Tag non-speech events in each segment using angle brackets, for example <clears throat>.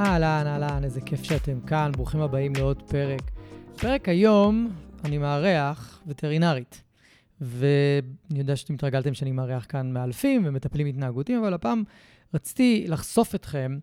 אהלן, אהלן, איזה כיף שאתם כאן, ברוכים הבאים לעוד פרק. פרק היום אני מארח וטרינרית. ואני יודע שאתם התרגלתם שאני מארח כאן מאלפים ומטפלים התנהגותיים, אבל הפעם רציתי לחשוף אתכם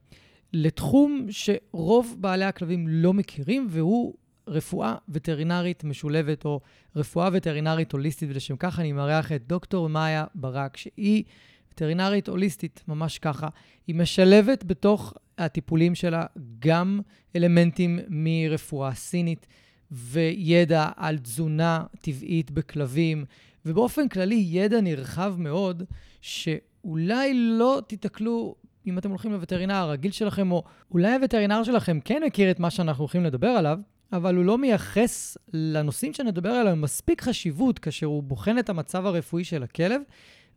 לתחום שרוב בעלי הכלבים לא מכירים, והוא רפואה וטרינרית משולבת, או רפואה וטרינרית הוליסטית, ולשם כך אני מארח את דוקטור מאיה ברק, שהיא וטרינרית הוליסטית, ממש ככה. היא משלבת בתוך הטיפולים שלה גם אלמנטים מרפואה סינית וידע על תזונה טבעית בכלבים, ובאופן כללי ידע נרחב מאוד, שאולי לא תיתקלו אם אתם הולכים לווטרינר הרגיל שלכם, או אולי הווטרינר שלכם כן מכיר את מה שאנחנו הולכים לדבר עליו, אבל הוא לא מייחס לנושאים שנדבר עליהם מספיק חשיבות כאשר הוא בוחן את המצב הרפואי של הכלב,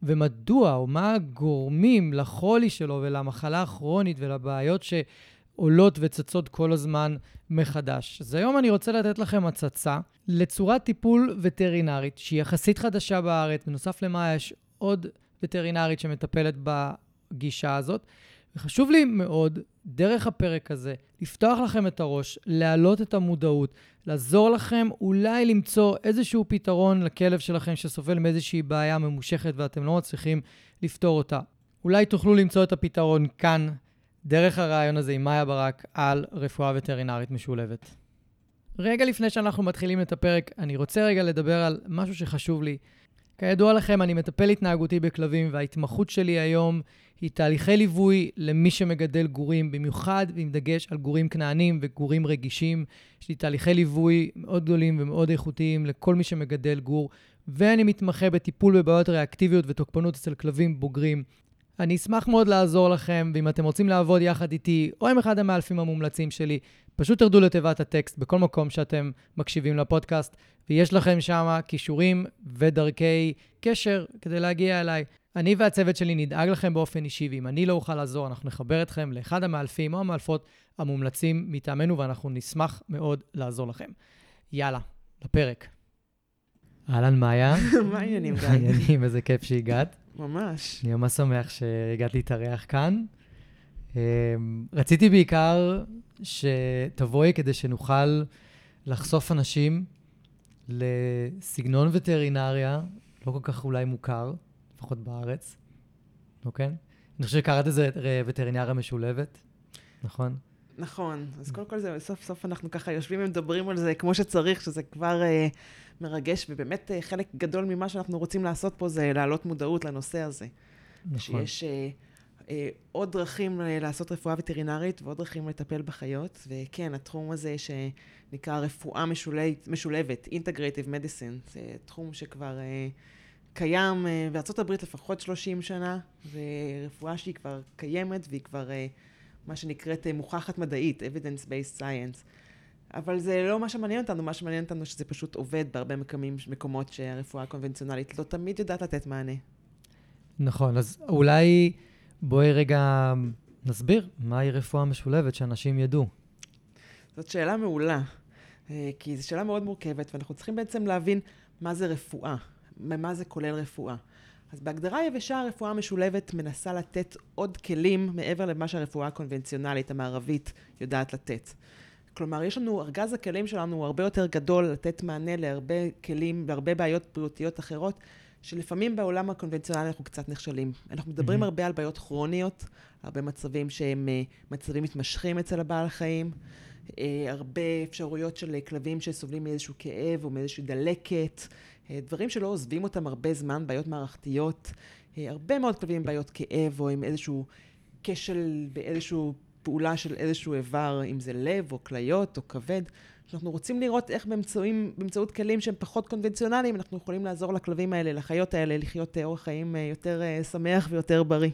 ומדוע או מה הגורמים לחולי שלו ולמחלה הכרונית ולבעיות שעולות וצצות כל הזמן מחדש. אז היום אני רוצה לתת לכם הצצה לצורת טיפול וטרינרית שהיא יחסית חדשה בארץ. בנוסף למה יש עוד וטרינרית שמטפלת בגישה הזאת. וחשוב לי מאוד, דרך הפרק הזה, לפתוח לכם את הראש, להעלות את המודעות, לעזור לכם אולי למצוא איזשהו פתרון לכלב שלכם שסובל מאיזושהי בעיה ממושכת ואתם לא מצליחים לפתור אותה. אולי תוכלו למצוא את הפתרון כאן, דרך הרעיון הזה עם מאיה ברק, על רפואה וטרינרית משולבת. רגע לפני שאנחנו מתחילים את הפרק, אני רוצה רגע לדבר על משהו שחשוב לי. כידוע לכם, אני מטפל התנהגותי בכלבים, וההתמחות שלי היום היא תהליכי ליווי למי שמגדל גורים, במיוחד ועם דגש על גורים כנענים וגורים רגישים. יש לי תהליכי ליווי מאוד גדולים ומאוד איכותיים לכל מי שמגדל גור, ואני מתמחה בטיפול בבעיות ריאקטיביות ותוקפנות אצל כלבים בוגרים. אני אשמח מאוד לעזור לכם, ואם אתם רוצים לעבוד יחד איתי, או עם אחד המאלפים המומלצים שלי, פשוט תרדו לתיבת הטקסט בכל מקום שאתם מקשיבים לפודקאסט, ויש לכם שם כישורים ודרכי קשר כדי להגיע אליי. אני והצוות שלי נדאג לכם באופן אישי, ואם אני לא אוכל לעזור, אנחנו נחבר אתכם לאחד המאלפים או המאלפות המומלצים מטעמנו, ואנחנו נשמח מאוד לעזור לכם. יאללה, לפרק. אהלן, מאיה. <laughs> מה העניינים, גיא? העניינים, איזה כיף שהגעת. ממש. אני ממש שמח שהגעת להתארח כאן. אמ, רציתי בעיקר שתבואי כדי שנוכל לחשוף אנשים לסגנון וטרינריה, לא כל כך אולי מוכר, לפחות בארץ, אוקיי? אני חושב שקראת לזה וטרינריה משולבת, נכון? נכון. אז קודם כל זה, סוף סוף אנחנו ככה יושבים ומדברים על זה כמו שצריך, שזה כבר אה, מרגש, ובאמת אה, חלק גדול ממה שאנחנו רוצים לעשות פה זה להעלות מודעות לנושא הזה. נכון. שיש אה, אה, עוד דרכים אה, לעשות רפואה וטרינרית ועוד דרכים לטפל בחיות, וכן, התחום הזה שנקרא רפואה משולבת, משולבת Integrative Medicine, זה תחום שכבר... אה, קיים אה, בארה"ב לפחות 30 שנה, ורפואה שהיא כבר קיימת והיא כבר אה, מה שנקראת אה, מוכחת מדעית, evidence-based science. אבל זה לא מה שמעניין אותנו, מה שמעניין אותנו שזה פשוט עובד בהרבה מקומים, מקומות שהרפואה הקונבנציונלית לא תמיד יודעת לתת מענה. נכון, אז אולי בואי רגע נסביר מהי רפואה משולבת, שאנשים ידעו. זאת שאלה מעולה, כי זו שאלה מאוד מורכבת, ואנחנו צריכים בעצם להבין מה זה רפואה. מה זה כולל רפואה. אז בהגדרה יבשה הרפואה המשולבת מנסה לתת עוד כלים מעבר למה שהרפואה הקונבנציונלית המערבית יודעת לתת. כלומר, יש לנו, ארגז הכלים שלנו הוא הרבה יותר גדול לתת מענה להרבה כלים והרבה בעיות בריאותיות אחרות, שלפעמים בעולם הקונבנציונלי אנחנו קצת נכשלים. אנחנו מדברים mm-hmm. הרבה על בעיות כרוניות, הרבה מצבים שהם אה, מצבים מתמשכים אצל הבעל החיים, אה, הרבה אפשרויות של כלבים שסובלים מאיזשהו כאב או מאיזושהי דלקת. אה, דברים שלא עוזבים אותם הרבה זמן, בעיות מערכתיות, אה, הרבה מאוד כלבים עם בעיות כאב או עם איזשהו כשל באיזשהו פעולה של איזשהו איבר, אם זה לב או כליות או כבד. אנחנו רוצים לראות איך באמצעים, באמצעות כלים שהם פחות קונבנציונליים, אנחנו יכולים לעזור לכלבים האלה, לחיות האלה, לחיות אה, אורח חיים יותר שמח ויותר בריא.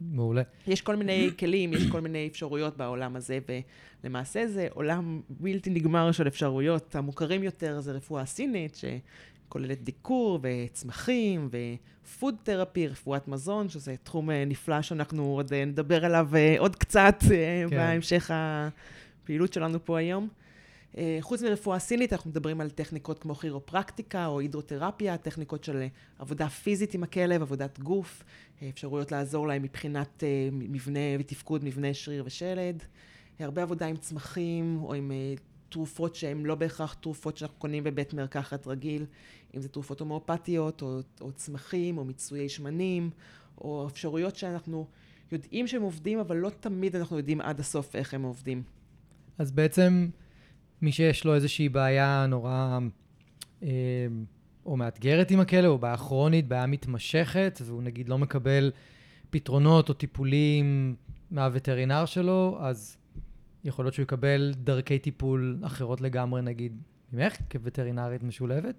מעולה. יש כל מיני כלים, יש כל מיני אפשרויות בעולם הזה, ולמעשה זה עולם בלתי נגמר של אפשרויות. המוכרים יותר זה רפואה סינית, שכוללת דיקור וצמחים ופוד תרפי, רפואת מזון, שזה תחום אה, נפלא שאנחנו עוד אה, נדבר עליו אה, עוד קצת כן. בהמשך הפעילות שלנו פה היום. חוץ מרפואה סינית, אנחנו מדברים על טכניקות כמו כירופרקטיקה או הידרותרפיה, טכניקות של עבודה פיזית עם הכלב, עבודת גוף, אפשרויות לעזור להם מבחינת מבנה ותפקוד מבנה שריר ושלד. הרבה עבודה עם צמחים או עם תרופות שהן לא בהכרח תרופות שאנחנו קונים בבית מרקחת רגיל, אם זה תרופות הומואפתיות או, או צמחים או מיצויי שמנים, או אפשרויות שאנחנו יודעים שהם עובדים, אבל לא תמיד אנחנו יודעים עד הסוף איך הם עובדים. אז בעצם מי שיש לו איזושהי בעיה נורא אה, או מאתגרת עם הכלא, או בעיה כרונית, בעיה מתמשכת, והוא נגיד לא מקבל פתרונות או טיפולים מהווטרינר שלו, אז יכול להיות שהוא יקבל דרכי טיפול אחרות לגמרי, נגיד, ממך, כווטרינרית משולבת?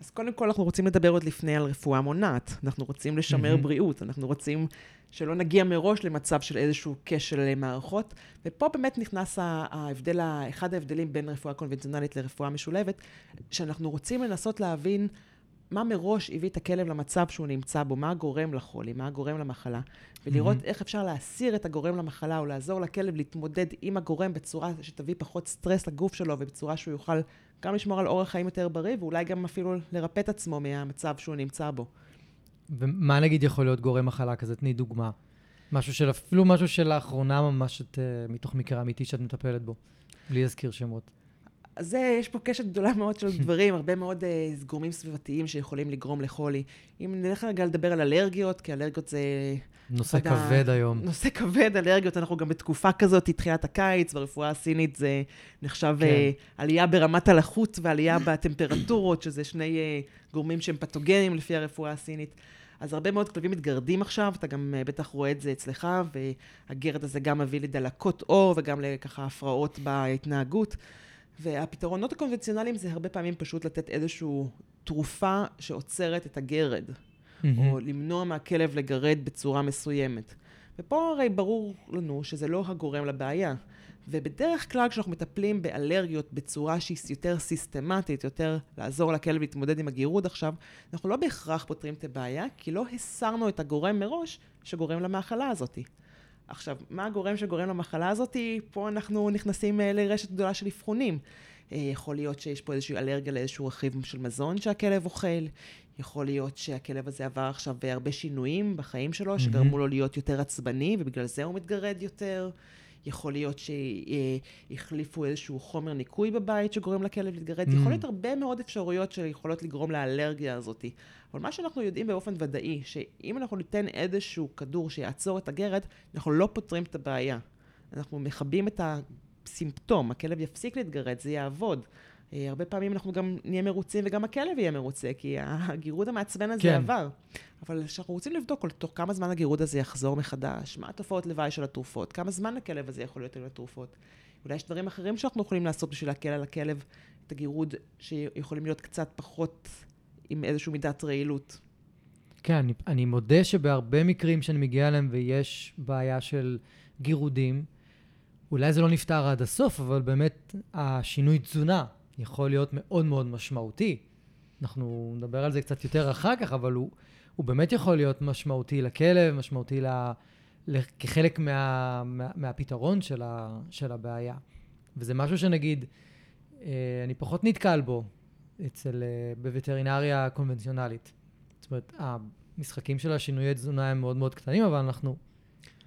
אז קודם כל אנחנו רוצים לדבר עוד לפני על רפואה מונעת. אנחנו רוצים לשמר mm-hmm. בריאות, אנחנו רוצים שלא נגיע מראש למצב של איזשהו כשל מערכות. ופה באמת נכנס ההבדל, אחד ההבדלים בין רפואה קונבנציונלית לרפואה משולבת, שאנחנו רוצים לנסות להבין מה מראש הביא את הכלב למצב שהוא נמצא בו, מה הגורם לחולי, מה הגורם למחלה, ולראות mm-hmm. איך אפשר להסיר את הגורם למחלה, או לעזור לכלב להתמודד עם הגורם בצורה שתביא פחות סטרס לגוף שלו, ובצורה שהוא יוכל גם לשמור על אורח חיים יותר בריא, ואולי גם אפילו לרפא את עצמו מהמצב שהוא נמצא בו. ומה נגיד יכול להיות גורם מחלה כזה? תני דוגמה. משהו של, אפילו משהו שלאחרונה ממש את, uh, מתוך מקרה אמיתי שאת מטפלת בו, בלי להזכיר שמות. אז זה, יש פה קשת גדולה מאוד של <laughs> דברים, הרבה מאוד uh, גורמים סביבתיים שיכולים לגרום לחולי. אם נלך רגע לדבר על אלרגיות, כי אלרגיות זה... נושא כבד ה... היום. נושא כבד, אלרגיות, אנחנו גם בתקופה כזאת, תחילת הקיץ, ברפואה הסינית זה נחשב כן. uh, עלייה ברמת הלחות ועלייה בטמפרטורות, שזה שני uh, גורמים שהם פתוגנים לפי הרפואה הסינית. אז הרבה מאוד כלבים מתגרדים עכשיו, אתה גם בטח רואה את זה אצלך, והגרד הזה גם מביא לדלקות עור וגם לככה הפרעות בהתנהגות. והפתרונות הקונבנציונליים זה הרבה פעמים פשוט לתת איזושהי תרופה שעוצרת את הגרד, mm-hmm. או למנוע מהכלב לגרד בצורה מסוימת. ופה הרי ברור לנו שזה לא הגורם לבעיה. ובדרך כלל כשאנחנו מטפלים באלרגיות בצורה שהיא יותר סיסטמטית, יותר לעזור לכלב להתמודד עם הגירוד עכשיו, אנחנו לא בהכרח פותרים את הבעיה, כי לא הסרנו את הגורם מראש שגורם למחלה הזאת. עכשיו, מה הגורם שגורם למחלה הזאת? פה אנחנו נכנסים אה, לרשת גדולה של אבחונים. אה, יכול להיות שיש פה איזושהי אלרגיה לאיזשהו רכיב של מזון שהכלב אוכל, יכול להיות שהכלב הזה עבר עכשיו בהרבה שינויים בחיים שלו, שגרמו לו להיות יותר עצבני, ובגלל זה הוא מתגרד יותר. יכול להיות שהחליפו איזשהו חומר ניקוי בבית שגורם לכלב להתגרד. Mm. יכול להיות הרבה מאוד אפשרויות שיכולות לגרום לאלרגיה הזאת. אבל מה שאנחנו יודעים באופן ודאי, שאם אנחנו ניתן איזשהו כדור שיעצור את הגרד, אנחנו לא פותרים את הבעיה. אנחנו מכבים את הסימפטום, הכלב יפסיק להתגרד, זה יעבוד. אה, הרבה פעמים אנחנו גם נהיה מרוצים וגם הכלב יהיה מרוצה, כי הגירוד המעצבן הזה כן. עבר. אבל כשאנחנו רוצים לבדוק תוך כמה זמן הגירוד הזה יחזור מחדש, מה התופעות לוואי של התרופות, כמה זמן הכלב הזה יכול להיות עם התרופות. אולי יש דברים אחרים שאנחנו יכולים לעשות בשביל להקל על הכלב את הגירוד, שיכולים להיות קצת פחות עם איזושהי מידת רעילות. כן, אני, אני מודה שבהרבה מקרים שאני מגיע אליהם ויש בעיה של גירודים, אולי זה לא נפתר עד הסוף, אבל באמת השינוי תזונה יכול להיות מאוד מאוד משמעותי. אנחנו נדבר על זה קצת יותר אחר כך, אבל הוא, הוא באמת יכול להיות משמעותי לכלב, משמעותי ל, ל, כחלק מה, מה, מהפתרון של, ה, של הבעיה. וזה משהו שנגיד, אה, אני פחות נתקל בו אצל, אה, בווטרינריה קונבנציונלית. זאת אומרת, המשחקים של השינויי תזונה הם מאוד מאוד קטנים, אבל אנחנו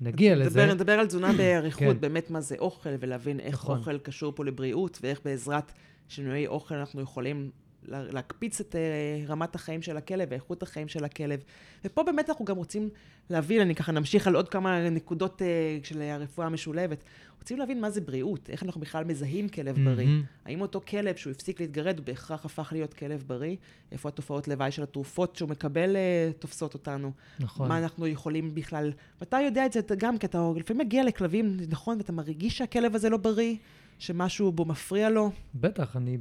נגיע נדבר, לזה. נדבר על תזונה באריכות, כן. באמת מה זה אוכל, ולהבין איך נכון. אוכל קשור פה לבריאות, ואיך בעזרת שינויי אוכל אנחנו יכולים להקפיץ את אה, רמת החיים של הכלב ואיכות החיים של הכלב. ופה באמת אנחנו גם רוצים להבין, אני ככה נמשיך על עוד כמה נקודות אה, של הרפואה המשולבת. רוצים להבין מה זה בריאות, איך אנחנו בכלל מזהים כלב בריא. Mm-hmm. האם אותו כלב שהוא הפסיק להתגרד, הוא בהכרח הפך להיות כלב בריא? איפה התופעות לוואי של התרופות שהוא מקבל אה, תופסות אותנו? נכון. מה אנחנו יכולים בכלל... ואתה יודע את זה גם, כי אתה לפעמים מגיע לכלבים, נכון, ואתה מרגיש שהכלב הזה לא בריא. שמשהו בו מפריע לו? בטח, אני,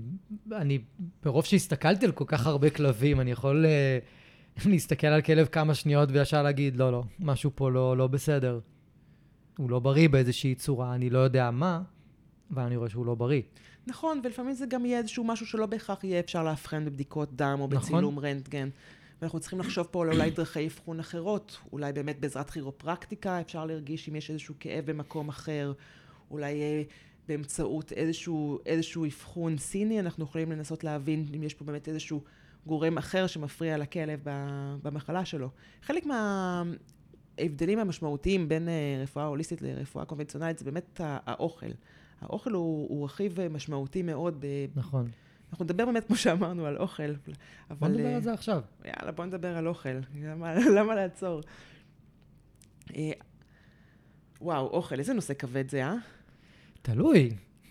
אני, ברוב שהסתכלתי על כל כך הרבה כלבים, אני יכול uh, <laughs> להסתכל על כלב כמה שניות וישר להגיד, לא, לא, משהו פה לא, לא בסדר. הוא לא בריא באיזושהי צורה, אני לא יודע מה, אבל אני רואה שהוא לא בריא. נכון, ולפעמים זה גם יהיה איזשהו משהו שלא בהכרח יהיה אפשר לאבחן בבדיקות דם או בצילום נכון. רנטגן. ואנחנו צריכים לחשוב פה על אולי דרכי אבחון אחרות. אולי באמת בעזרת כירופרקטיקה אפשר להרגיש אם יש איזשהו כאב במקום אחר. אולי אה, באמצעות איזשהו, איזשהו אבחון סיני, אנחנו יכולים לנסות להבין אם יש פה באמת איזשהו גורם אחר שמפריע לכלב במחלה שלו. חלק מההבדלים המשמעותיים בין אה, רפואה הוליסטית לרפואה קונבנציונלית זה באמת האוכל. האוכל הוא, הוא רכיב משמעותי מאוד. ב... נכון. אנחנו נדבר באמת, כמו שאמרנו, על אוכל. אבל... בוא נדבר על זה עכשיו. יאללה, בוא נדבר על אוכל. למה, למה לעצור? אה, וואו, אוכל, איזה נושא כבד זה, אה? תלוי,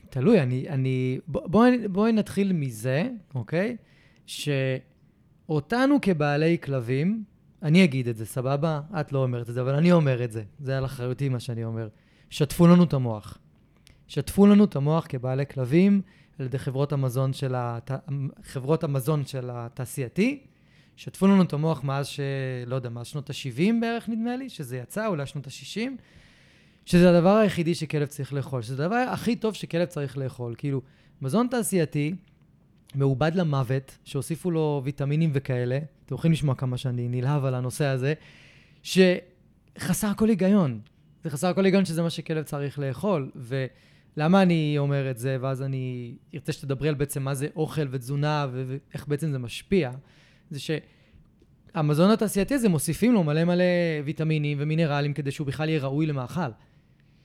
תלוי. אני, אני... בואי בוא נתחיל מזה, אוקיי? שאותנו כבעלי כלבים, אני אגיד את זה, סבבה? את לא אומרת את זה, אבל אני אומר את זה. זה על אחריותי מה שאני אומר. שטפו לנו את המוח. שטפו לנו את המוח כבעלי כלבים על ידי חברות המזון של, הת... חברות המזון של התעשייתי. שטפו לנו את המוח מאז ש... לא יודע, מאז שנות ה-70 בערך נדמה לי, שזה יצא, אולי שנות ה-60. שזה הדבר היחידי שכלב צריך לאכול, שזה הדבר הכי טוב שכלב צריך לאכול. כאילו, מזון תעשייתי, מעובד למוות, שהוסיפו לו ויטמינים וכאלה, אתם יכולים לשמוע כמה שאני נלהב על הנושא הזה, שחסר כל היגיון. זה חסר כל היגיון שזה מה שכלב צריך לאכול. ולמה אני אומר את זה, ואז אני ארצה שתדברי על בעצם מה זה אוכל ותזונה ואיך בעצם זה משפיע, זה שהמזון התעשייתי הזה מוסיפים לו מלא מלא ויטמינים ומינרלים כדי שהוא בכלל יהיה ראוי למאכל.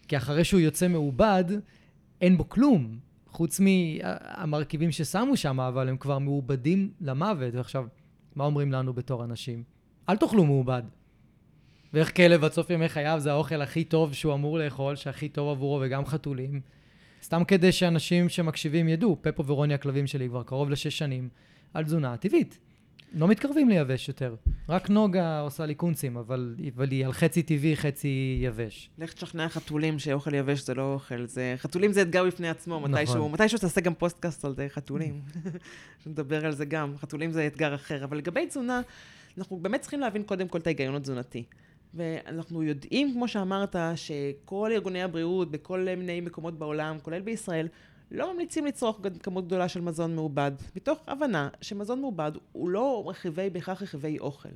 כי אחרי שהוא יוצא מעובד, אין בו כלום, חוץ מהמרכיבים ששמו שם, אבל הם כבר מעובדים למוות. ועכשיו, מה אומרים לנו בתור אנשים? אל תאכלו מעובד. ואיך כלב עד סוף ימי חייו זה האוכל הכי טוב שהוא אמור לאכול, שהכי טוב עבורו, וגם חתולים. סתם כדי שאנשים שמקשיבים ידעו, פפו ורוני הכלבים שלי כבר קרוב לשש שנים, על תזונה טבעית. לא מתקרבים ליבש יותר. רק נוגה עושה לי קונצים, אבל, אבל היא על חצי טבעי, חצי יבש. לך תשכנע חתולים שאוכל יבש זה לא אוכל. זה... חתולים זה אתגר בפני עצמו. נכון. מתישהו, מתישהו תעשה גם פודקאסט על זה חתולים. <laughs> נדבר על זה גם. חתולים זה אתגר אחר. אבל לגבי תזונה, אנחנו באמת צריכים להבין קודם כל את ההיגיון התזונתי. ואנחנו יודעים, כמו שאמרת, שכל ארגוני הבריאות בכל מיני מקומות בעולם, כולל בישראל, לא ממליצים לצרוך כמות גדולה של מזון מעובד, מתוך הבנה שמזון מעובד הוא לא רכיבי, בהכרח רכיבי אוכל.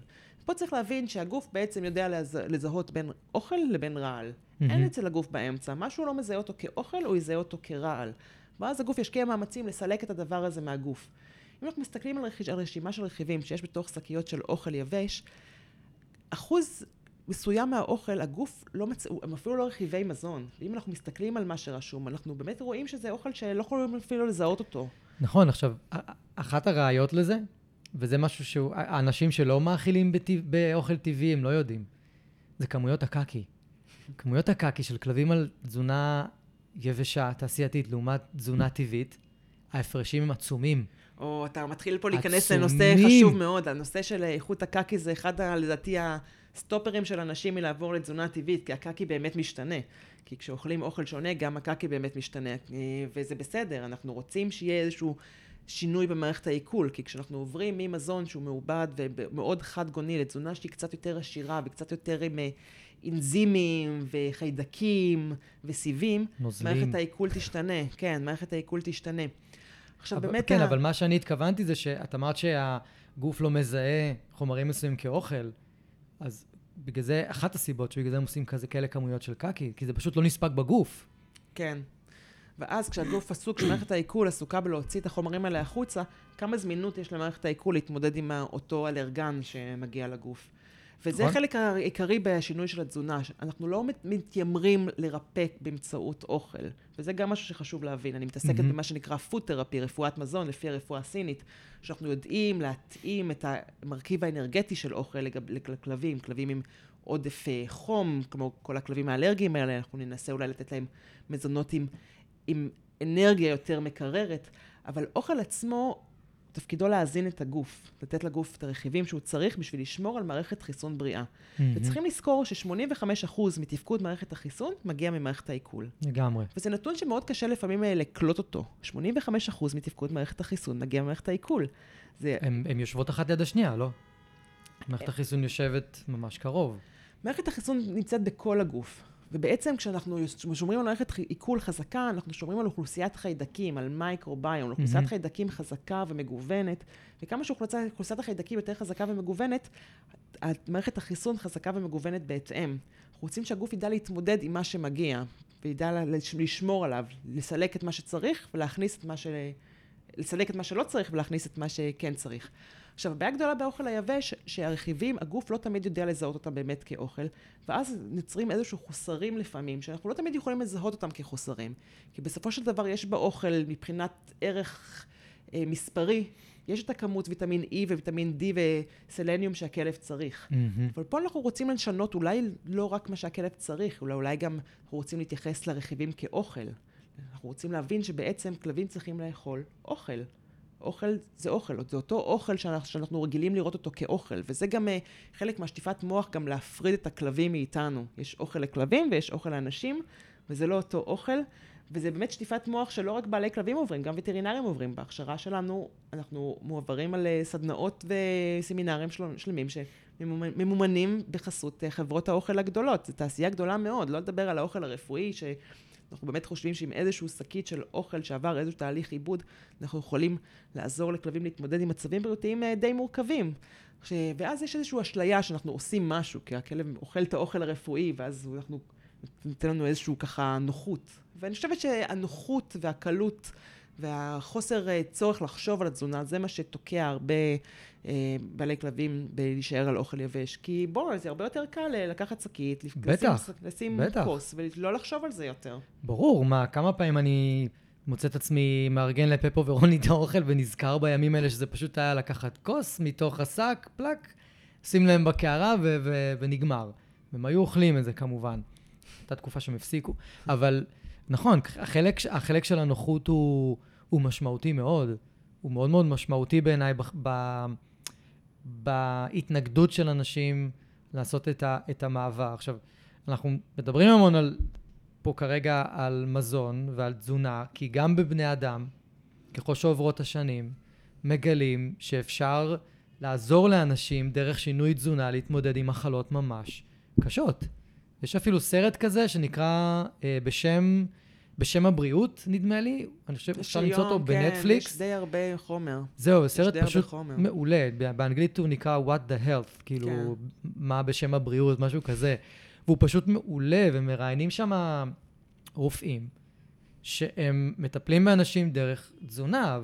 פה צריך להבין שהגוף בעצם יודע לזה, לזהות בין אוכל לבין רעל. Mm-hmm. אין אצל הגוף באמצע. משהו לא מזהה אותו כאוכל, הוא יזהה אותו כרעל. ואז הגוף ישקיע מאמצים לסלק את הדבר הזה מהגוף. אם אנחנו מסתכלים על, רשימה, על רשימה של רכיבים שיש בתוך שקיות של אוכל יבש, אחוז מסוים מהאוכל, הגוף לא מצ... הם אפילו לא רכיבי מזון. ואם אנחנו מסתכלים על מה שרשום, אנחנו באמת רואים שזה אוכל שלא יכולים אפילו לזהות אותו. נכון, עכשיו, אחת הראיות לזה, וזה משהו שאנשים שלא מאכילים בטבע, באוכל טבעי, הם לא יודעים, זה כמויות הקקי. כמויות הקקי של כלבים על תזונה יבשה, תעשייתית, לעומת תזונה טבעית, ההפרשים הם עצומים. או אתה מתחיל פה להיכנס לנושא חשוב מאוד. הנושא של איכות הקקי זה אחד, לדעתי, סטופרים של אנשים מלעבור לתזונה טבעית, כי הקקי באמת משתנה. כי כשאוכלים אוכל שונה, גם הקקי באמת משתנה. אה, וזה בסדר, אנחנו רוצים שיהיה איזשהו שינוי במערכת העיכול, כי כשאנחנו עוברים ממזון שהוא מעובד ומאוד חד גוני לתזונה שהיא קצת יותר עשירה וקצת יותר עם אנזימים אה, וחיידקים וסיבים, נוזלים. מערכת העיכול תשתנה. כן, מערכת העיכול תשתנה. עכשיו אבל, באמת... כן, ה... אבל מה שאני התכוונתי זה שאת אמרת שהגוף לא מזהה חומרים מסוימים כאוכל. אז בגלל זה, אחת הסיבות שבגלל זה הם עושים כזה כאלה כמויות של קקי, כי זה פשוט לא נספק בגוף. כן. ואז כשהגוף עסוק, כשמערכת העיכול עסוקה בלהוציא את החומרים האלה החוצה, כמה זמינות יש למערכת העיכול להתמודד עם אותו אלרגן שמגיע לגוף. וזה נכון. חלק העיקרי בשינוי של התזונה. אנחנו לא מתיימרים לרפא באמצעות אוכל, וזה גם משהו שחשוב להבין. אני מתעסקת mm-hmm. במה שנקרא פוד תרפי, רפואת מזון, לפי הרפואה הסינית, שאנחנו יודעים להתאים את המרכיב האנרגטי של אוכל לכלבים, כלבים עם עודף אה, חום, כמו כל הכלבים האלרגיים האלה, אנחנו ננסה אולי לתת להם מזונות עם, עם אנרגיה יותר מקררת, אבל אוכל עצמו תפקידו להזין את הגוף, לתת לגוף את הרכיבים שהוא צריך בשביל לשמור על מערכת חיסון בריאה. Mm-hmm. וצריכים לזכור ש-85% מתפקוד מערכת החיסון מגיע ממערכת העיכול. לגמרי. וזה נתון שמאוד קשה לפעמים אה, לקלוט אותו. 85% מתפקוד מערכת החיסון מגיע ממערכת העיכול. זה... הן יושבות אחת ליד השנייה, לא? מערכת החיסון יושבת ממש קרוב. מערכת החיסון נמצאת בכל הגוף. ובעצם כשאנחנו שומרים על מערכת עיכול חזקה, אנחנו שומרים על אוכלוסיית חיידקים, על מייקרוביום, על אוכלוסיית mm-hmm. חיידקים חזקה ומגוונת, וכמה שאוכלוסיית החיידקים יותר חזקה ומגוונת, מערכת החיסון חזקה ומגוונת בהתאם. אנחנו רוצים שהגוף ידע להתמודד עם מה שמגיע, וידע לשמור עליו, לסלק את מה שצריך ולהכניס את מה ש... לסלק את מה שלא צריך ולהכניס את מה שכן צריך. עכשיו, הבעיה הגדולה באוכל היבש, שהרכיבים, הגוף לא תמיד יודע לזהות אותם באמת כאוכל, ואז נוצרים איזשהו חוסרים לפעמים, שאנחנו לא תמיד יכולים לזהות אותם כחוסרים. כי בסופו של דבר יש באוכל, מבחינת ערך אה, מספרי, יש את הכמות ויטמין E וויטמין D וסלניום שהכלב צריך. Mm-hmm. אבל פה אנחנו רוצים לשנות אולי לא רק מה שהכלב צריך, אולי, אולי גם אנחנו רוצים להתייחס לרכיבים כאוכל. אנחנו רוצים להבין שבעצם כלבים צריכים לאכול אוכל. אוכל זה אוכל, זה אותו אוכל שאנחנו, שאנחנו רגילים לראות אותו כאוכל, וזה גם uh, חלק מהשטיפת מוח, גם להפריד את הכלבים מאיתנו. יש אוכל לכלבים ויש אוכל לאנשים, וזה לא אותו אוכל, וזה באמת שטיפת מוח שלא רק בעלי כלבים עוברים, גם וטרינרים עוברים. בהכשרה שלנו אנחנו מועברים על אה, סדנאות וסמינרים של, שלמים שממומנים בחסות אה, חברות האוכל הגדולות. זו תעשייה גדולה מאוד, לא לדבר על האוכל הרפואי, ש... אנחנו באמת חושבים שעם איזשהו שקית של אוכל שעבר איזשהו תהליך עיבוד, אנחנו יכולים לעזור לכלבים להתמודד עם מצבים בריאותיים אה, די מורכבים. ש... ואז יש איזושהי אשליה שאנחנו עושים משהו, כי הכלב אוכל את האוכל הרפואי, ואז אנחנו, נותן לנו איזושהי ככה נוחות. ואני חושבת שהנוחות והקלות והחוסר אה, צורך לחשוב על התזונה, זה מה שתוקע הרבה אה, בעלי כלבים בלהישאר על אוכל יבש. כי בואו, זה הרבה יותר קל אה, לקחת שקית, בטח, לשים בטח. כוס ולא לחשוב על זה יותר. ברור, מה, כמה פעמים אני מוצא את עצמי מארגן לפפו ורוני את האוכל ונזכר בימים האלה שזה פשוט היה לקחת כוס מתוך השק, פלאק, שים להם בקערה ו- ו- ונגמר. והם היו אוכלים את זה כמובן. הייתה תקופה שהם הפסיקו, אבל נכון, החלק, החלק של הנוחות הוא, הוא משמעותי מאוד. הוא מאוד מאוד משמעותי בעיניי בהתנגדות של אנשים לעשות את, ה, את המעבר. עכשיו, אנחנו מדברים המון על, פה כרגע על מזון ועל תזונה, כי גם בבני אדם, ככל שעוברות השנים, מגלים שאפשר לעזור לאנשים דרך שינוי תזונה להתמודד עם מחלות ממש קשות. יש אפילו סרט כזה שנקרא אה, בשם, בשם הבריאות, נדמה לי. אני חושב שאפשר למצוא אותו כן, בנטפליקס. יש די הרבה חומר. זהו, סרט פשוט מעולה. באנגלית הוא נקרא What the Health, כאילו, כן. מה בשם הבריאות, משהו כזה. והוא פשוט מעולה, ומראיינים שם רופאים, שהם מטפלים באנשים דרך תזונה,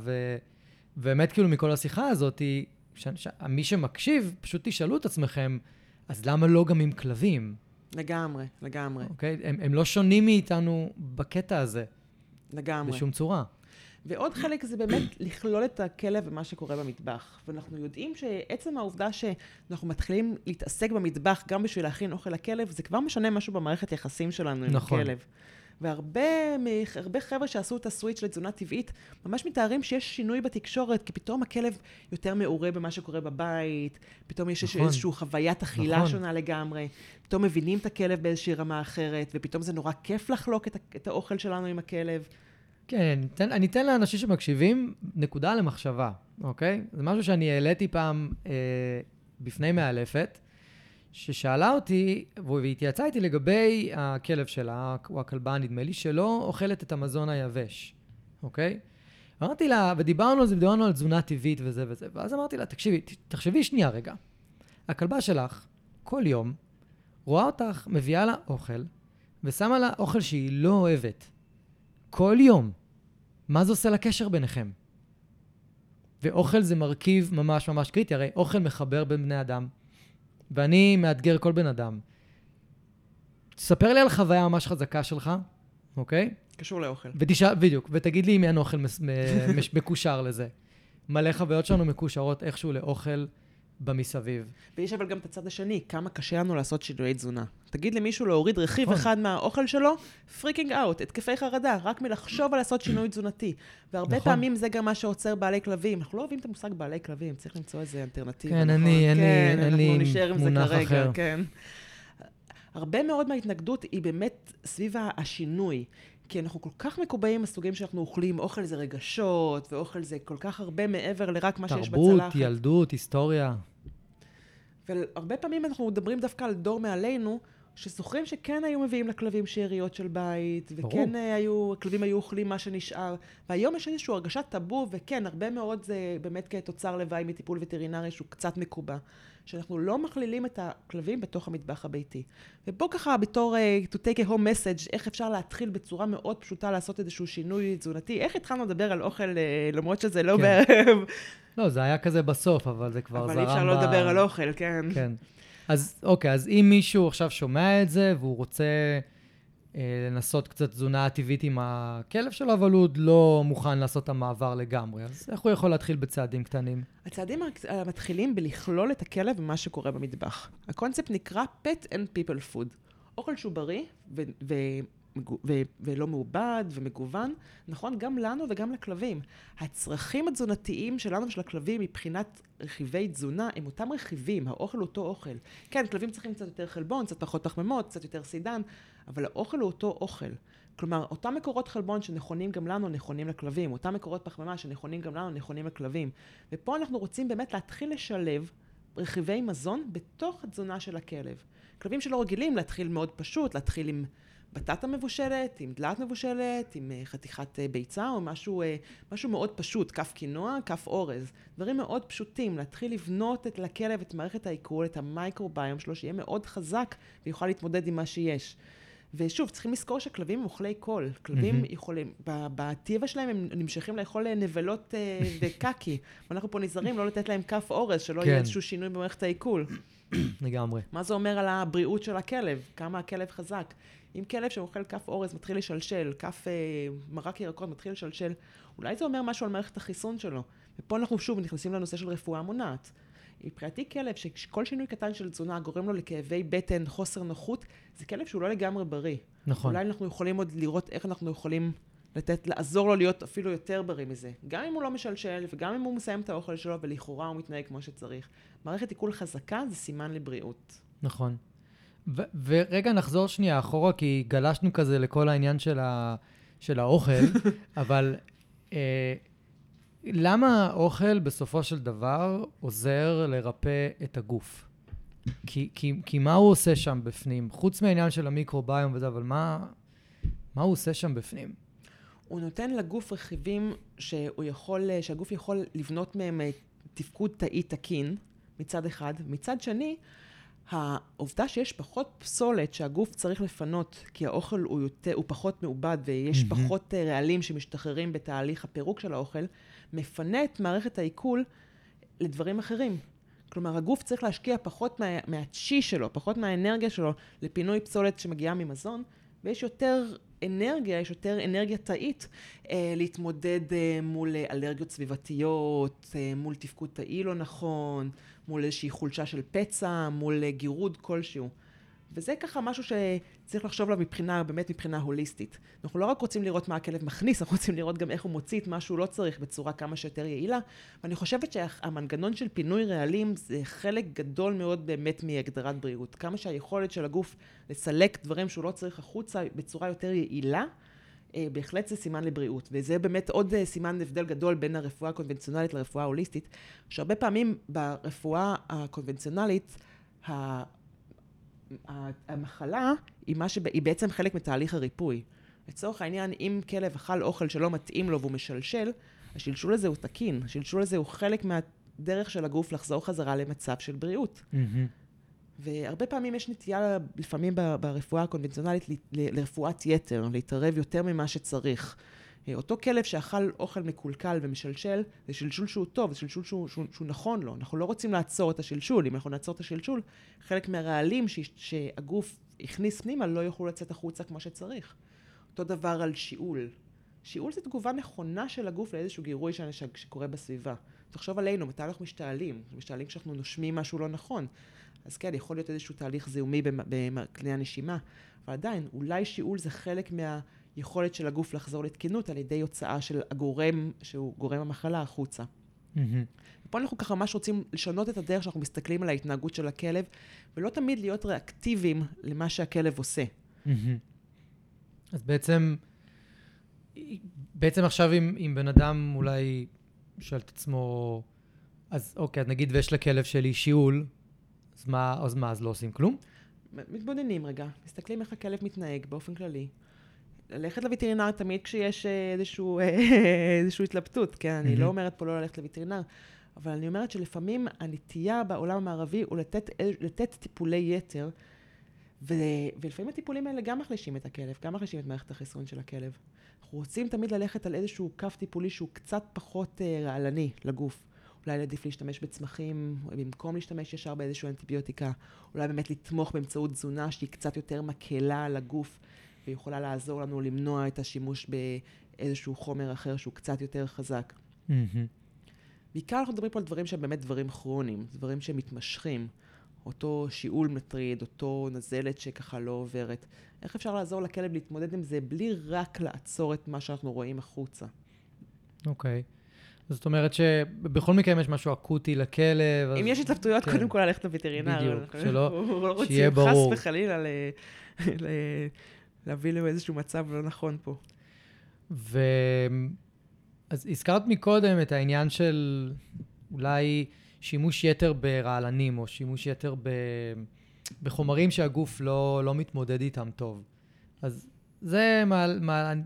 ובאמת כאילו מכל השיחה הזאת, ש... ש... מי שמקשיב, פשוט תשאלו את עצמכם, אז למה לא גם עם כלבים? לגמרי, לגמרי. אוקיי? הם, הם לא שונים מאיתנו בקטע הזה. לגמרי. בשום צורה. ועוד חלק זה באמת לכלול את הכלב ומה שקורה במטבח. ואנחנו יודעים שעצם העובדה שאנחנו מתחילים להתעסק במטבח גם בשביל להכין אוכל לכלב, זה כבר משנה משהו במערכת יחסים שלנו נכון. עם הכלב. והרבה הרבה חבר'ה שעשו את הסוויץ' לתזונה טבעית, ממש מתארים שיש שינוי בתקשורת, כי פתאום הכלב יותר מעורה במה שקורה בבית, פתאום יש נכון. איזושהי חוויית אכילה נכון. שונה לגמרי, פתאום מבינים את הכלב באיזושהי רמה אחרת, ופתאום זה נורא כיף לחלוק את, את האוכל שלנו עם הכלב. כן, תן, אני אתן לאנשים שמקשיבים נקודה למחשבה, אוקיי? זה משהו שאני העליתי פעם אה, בפני מאלפת. ששאלה אותי, והתייעצה איתי לגבי הכלב שלה, או הכלבה, נדמה לי, שלא אוכלת את המזון היבש, אוקיי? אמרתי לה, ודיברנו על זה, דיברנו על תזונה טבעית וזה וזה, ואז אמרתי לה, תקשיבי, תחשבי שנייה רגע. הכלבה שלך, כל יום, רואה אותך, מביאה לה אוכל, ושמה לה אוכל שהיא לא אוהבת. כל יום. מה זה עושה לקשר ביניכם? ואוכל זה מרכיב ממש ממש קריטי, הרי אוכל מחבר בין בני אדם. ואני מאתגר כל בן אדם. תספר לי על חוויה ממש חזקה שלך, אוקיי? קשור לאוכל. ותשאל, בדיוק, ותגיד לי אם אין אוכל מקושר לזה. מלא חוויות שלנו מקושרות איכשהו לאוכל במסביב. ויש אבל גם את הצד השני, כמה קשה לנו לעשות שינויי תזונה. תגיד למישהו להוריד רכיב נכון. אחד מהאוכל שלו, freaking out, התקפי חרדה, רק מלחשוב על לעשות שינוי תזונתי. והרבה נכון. פעמים זה גם מה שעוצר בעלי כלבים. אנחנו לא אוהבים את המושג בעלי כלבים, צריך למצוא איזה אלטרנטיבה. כן, נכון? אני, כן, אני, אני מונח אחר. כן. הרבה מאוד מההתנגדות היא באמת סביב השינוי. כי אנחנו כל כך מקובעים בסוגים שאנחנו אוכלים, אוכל זה רגשות, ואוכל זה כל כך הרבה מעבר לרק מה שיש בצלחת. תרבות, ילדות, היסטוריה. והרבה פעמים אנחנו מדברים דווקא על דור מעלינו, שזוכרים שכן היו מביאים לכלבים שאריות של בית, וכן ברור. היו, הכלבים היו אוכלים מה שנשאר, והיום יש איזושהי הרגשת טאבו, וכן, הרבה מאוד זה באמת כתוצר לוואי מטיפול וטרינרי שהוא קצת מקובע. שאנחנו לא מכלילים את הכלבים בתוך המטבח הביתי. ופה ככה בתור uh, to take a home message, איך אפשר להתחיל בצורה מאוד פשוטה לעשות איזשהו שינוי תזונתי. איך התחלנו לדבר על אוכל, uh, למרות שזה לא כן. בערב? לא, זה היה כזה בסוף, אבל זה כבר אבל זרם ב... אבל אי אפשר לא לדבר על אוכל, כן. כן. אז אוקיי, אז אם מישהו עכשיו שומע את זה והוא רוצה לנסות קצת תזונה טבעית עם הכלב שלו, אבל הוא עוד לא מוכן לעשות את המעבר לגמרי, אז איך הוא יכול להתחיל בצעדים קטנים? הצעדים מתחילים בלכלול את הכלב במה שקורה במטבח. הקונספט נקרא pet and people food. אוכל שהוא בריא ו- ו- ולא מעובד ומגוון, נכון גם לנו וגם לכלבים. הצרכים התזונתיים שלנו ושל הכלבים מבחינת רכיבי תזונה הם אותם רכיבים, האוכל הוא אותו אוכל. כן, כלבים צריכים קצת יותר חלבון, קצת פחות פחמימות, קצת יותר סידן, אבל האוכל הוא אותו אוכל. כלומר, אותם מקורות חלבון שנכונים גם לנו, נכונים לכלבים. אותם מקורות פחמימה שנכונים גם לנו, נכונים לכלבים. ופה אנחנו רוצים באמת להתחיל לשלב רכיבי מזון בתוך התזונה של הכלב. כלבים שלא רגילים להתחיל מאוד פשוט, להתחיל עם בטטה מבושלת, עם דלת מבושלת, עם אה, חתיכת אה, ביצה או משהו, אה, משהו מאוד פשוט, כף קינוע, כף אורז. דברים מאוד פשוטים, להתחיל לבנות את לכלב את מערכת העיכול, את המייקרוביום שלו, שיהיה מאוד חזק ויוכל להתמודד עם מה שיש. ושוב, צריכים לזכור שכלבים הם אוכלי קול. כלבים mm-hmm. יכולים, בטבע שלהם הם נמשכים לאכול נבלות <laughs> וקקי. ואנחנו פה נזהרים לא לתת להם כף אורז, שלא כן. יהיה איזשהו שינוי במערכת העיכול. לגמרי. מה זה אומר על הבריאות של הכלב? כמה הכלב חזק? אם כלב שאוכל כף אורז מתחיל לשלשל, כף אה, מרק ירקות מתחיל לשלשל, אולי זה אומר משהו על מערכת החיסון שלו. ופה אנחנו שוב נכנסים לנושא של רפואה מונעת. מבחינתי כלב שכל שינוי קטן של תזונה גורם לו לכאבי בטן, חוסר נוחות, זה כלב שהוא לא לגמרי בריא. נכון. אולי אנחנו יכולים עוד לראות איך אנחנו יכולים לתת, לעזור לו להיות אפילו יותר בריא מזה. גם אם הוא לא משלשל, וגם אם הוא מסיים את האוכל שלו, ולכאורה הוא מתנהג כמו שצריך. מערכת עיכול חזקה זה סימן לבריאות. נכון. ו- ורגע, נחזור שנייה אחורה, כי גלשנו כזה לכל העניין של, ה- של האוכל, <laughs> אבל אה, למה האוכל בסופו של דבר עוזר לרפא את הגוף? כי, כי, כי מה הוא עושה שם בפנים? חוץ מהעניין של המיקרוביום וזה, אבל מה, מה הוא עושה שם בפנים? הוא נותן לגוף רכיבים שהוא יכול, שהגוף יכול לבנות מהם אה, תפקוד תאי תקין, מצד אחד. מצד שני, העובדה שיש פחות פסולת שהגוף צריך לפנות, כי האוכל הוא, יותר, הוא פחות מעובד ויש mm-hmm. פחות אה, רעלים שמשתחררים בתהליך הפירוק של האוכל, מפנה את מערכת העיכול לדברים אחרים. כלומר, הגוף צריך להשקיע פחות מה, מהצ'י שלו, פחות מהאנרגיה שלו, לפינוי פסולת שמגיעה ממזון, ויש יותר אנרגיה, יש יותר אנרגיה תאית אה, להתמודד אה, מול אלרגיות סביבתיות, אה, מול תפקוד תאי לא נכון, מול איזושהי חולשה של פצע, מול אה, גירוד כלשהו. וזה ככה משהו שצריך לחשוב עליו מבחינה, באמת מבחינה הוליסטית. אנחנו לא רק רוצים לראות מה הכלב מכניס, <laughs> אנחנו רוצים לראות גם איך הוא מוציא את מה שהוא לא צריך בצורה כמה שיותר יעילה. ואני חושבת שהמנגנון של פינוי רעלים זה חלק גדול מאוד באמת מהגדרת בריאות. כמה שהיכולת של הגוף לסלק דברים שהוא לא צריך החוצה בצורה יותר יעילה, אה, בהחלט זה סימן לבריאות. וזה באמת עוד אה, סימן הבדל גדול בין הרפואה הקונבנציונלית לרפואה ההוליסטית, שהרבה פעמים ברפואה הקונבנציונלית, המחלה היא, שב, היא בעצם חלק מתהליך הריפוי. לצורך העניין, אם כלב אכל אוכל שלא מתאים לו והוא משלשל, השלשול הזה הוא תקין. השלשול הזה הוא חלק מהדרך של הגוף לחזור חזרה למצב של בריאות. Mm-hmm. והרבה פעמים יש נטייה, לפעמים ברפואה הקונבנציונלית, לרפואת יתר, להתערב יותר ממה שצריך. אה, אותו כלב שאכל אוכל מקולקל ומשלשל, זה שלשול שהוא טוב, זה שלשול שהוא, שהוא, שהוא נכון לו. אנחנו לא רוצים לעצור את השלשול. אם אנחנו נעצור את השלשול, חלק מהרעלים ש, שהגוף הכניס פנימה לא יוכלו לצאת החוצה כמו שצריך. אותו דבר על שיעול. שיעול זה תגובה נכונה של הגוף לאיזשהו גירוי שקורה בסביבה. תחשוב עלינו, מתי אנחנו משתעלים? משתעלים כשאנחנו נושמים משהו לא נכון. אז כן, יכול להיות איזשהו תהליך זיהומי בכלי הנשימה, אבל עדיין, אולי שיעול זה חלק מה... היכולת של הגוף לחזור לתקינות על ידי הוצאה של הגורם, שהוא גורם המחלה, החוצה. Mm-hmm. פה אנחנו ככה ממש רוצים לשנות את הדרך שאנחנו מסתכלים על ההתנהגות של הכלב, ולא תמיד להיות ריאקטיביים למה שהכלב עושה. Mm-hmm. אז בעצם, בעצם עכשיו אם, אם בן אדם אולי שואל את עצמו, אז אוקיי, אז נגיד ויש לכלב שלי שיעול, אז מה, אז מה, אז לא עושים כלום? מתבוננים רגע, מסתכלים איך הכלב מתנהג באופן כללי. ללכת לווטרינר תמיד כשיש אה, איזשהו, <laughs> איזשהו התלבטות, כן? אני לא אומרת פה לא ללכת לווטרינר, אבל אני אומרת שלפעמים הנטייה בעולם המערבי הוא לתת, לתת טיפולי יתר, ו, ולפעמים הטיפולים האלה גם מחלישים את הכלב, גם מחלישים את מערכת החיסון של הכלב. אנחנו רוצים תמיד ללכת על איזשהו קו טיפולי שהוא קצת פחות uh, רעלני לגוף. אולי עדיף להשתמש בצמחים, במקום להשתמש ישר באיזושהי אנטיביוטיקה. אולי באמת לתמוך באמצעות תזונה שהיא קצת יותר מקלה לגוף, ויכולה לעזור לנו למנוע את השימוש באיזשהו חומר אחר שהוא קצת יותר חזק. Mm-hmm. בעיקר אנחנו מדברים פה על דברים שהם באמת דברים כרוניים, דברים שמתמשכים. אותו שיעול מטריד, אותו נזלת שככה לא עוברת. איך אפשר לעזור לכלב להתמודד עם זה בלי רק לעצור את מה שאנחנו רואים החוצה? אוקיי. Okay. זאת אומרת שבכל מקרה אם יש משהו אקוטי לכלב... אם יש התלבטויות, כן. קודם כל ללכת לווטרינר. בדיוק, שלא, <laughs> לא שיהיה ברור. רוצים חס וחלילה ל... <laughs> להביא לו איזשהו מצב לא נכון פה. ו... אז הזכרת מקודם את העניין של אולי שימוש יתר ברעלנים, או שימוש יתר ב... בחומרים שהגוף לא, לא מתמודד איתם טוב. אז זה מה... מה אני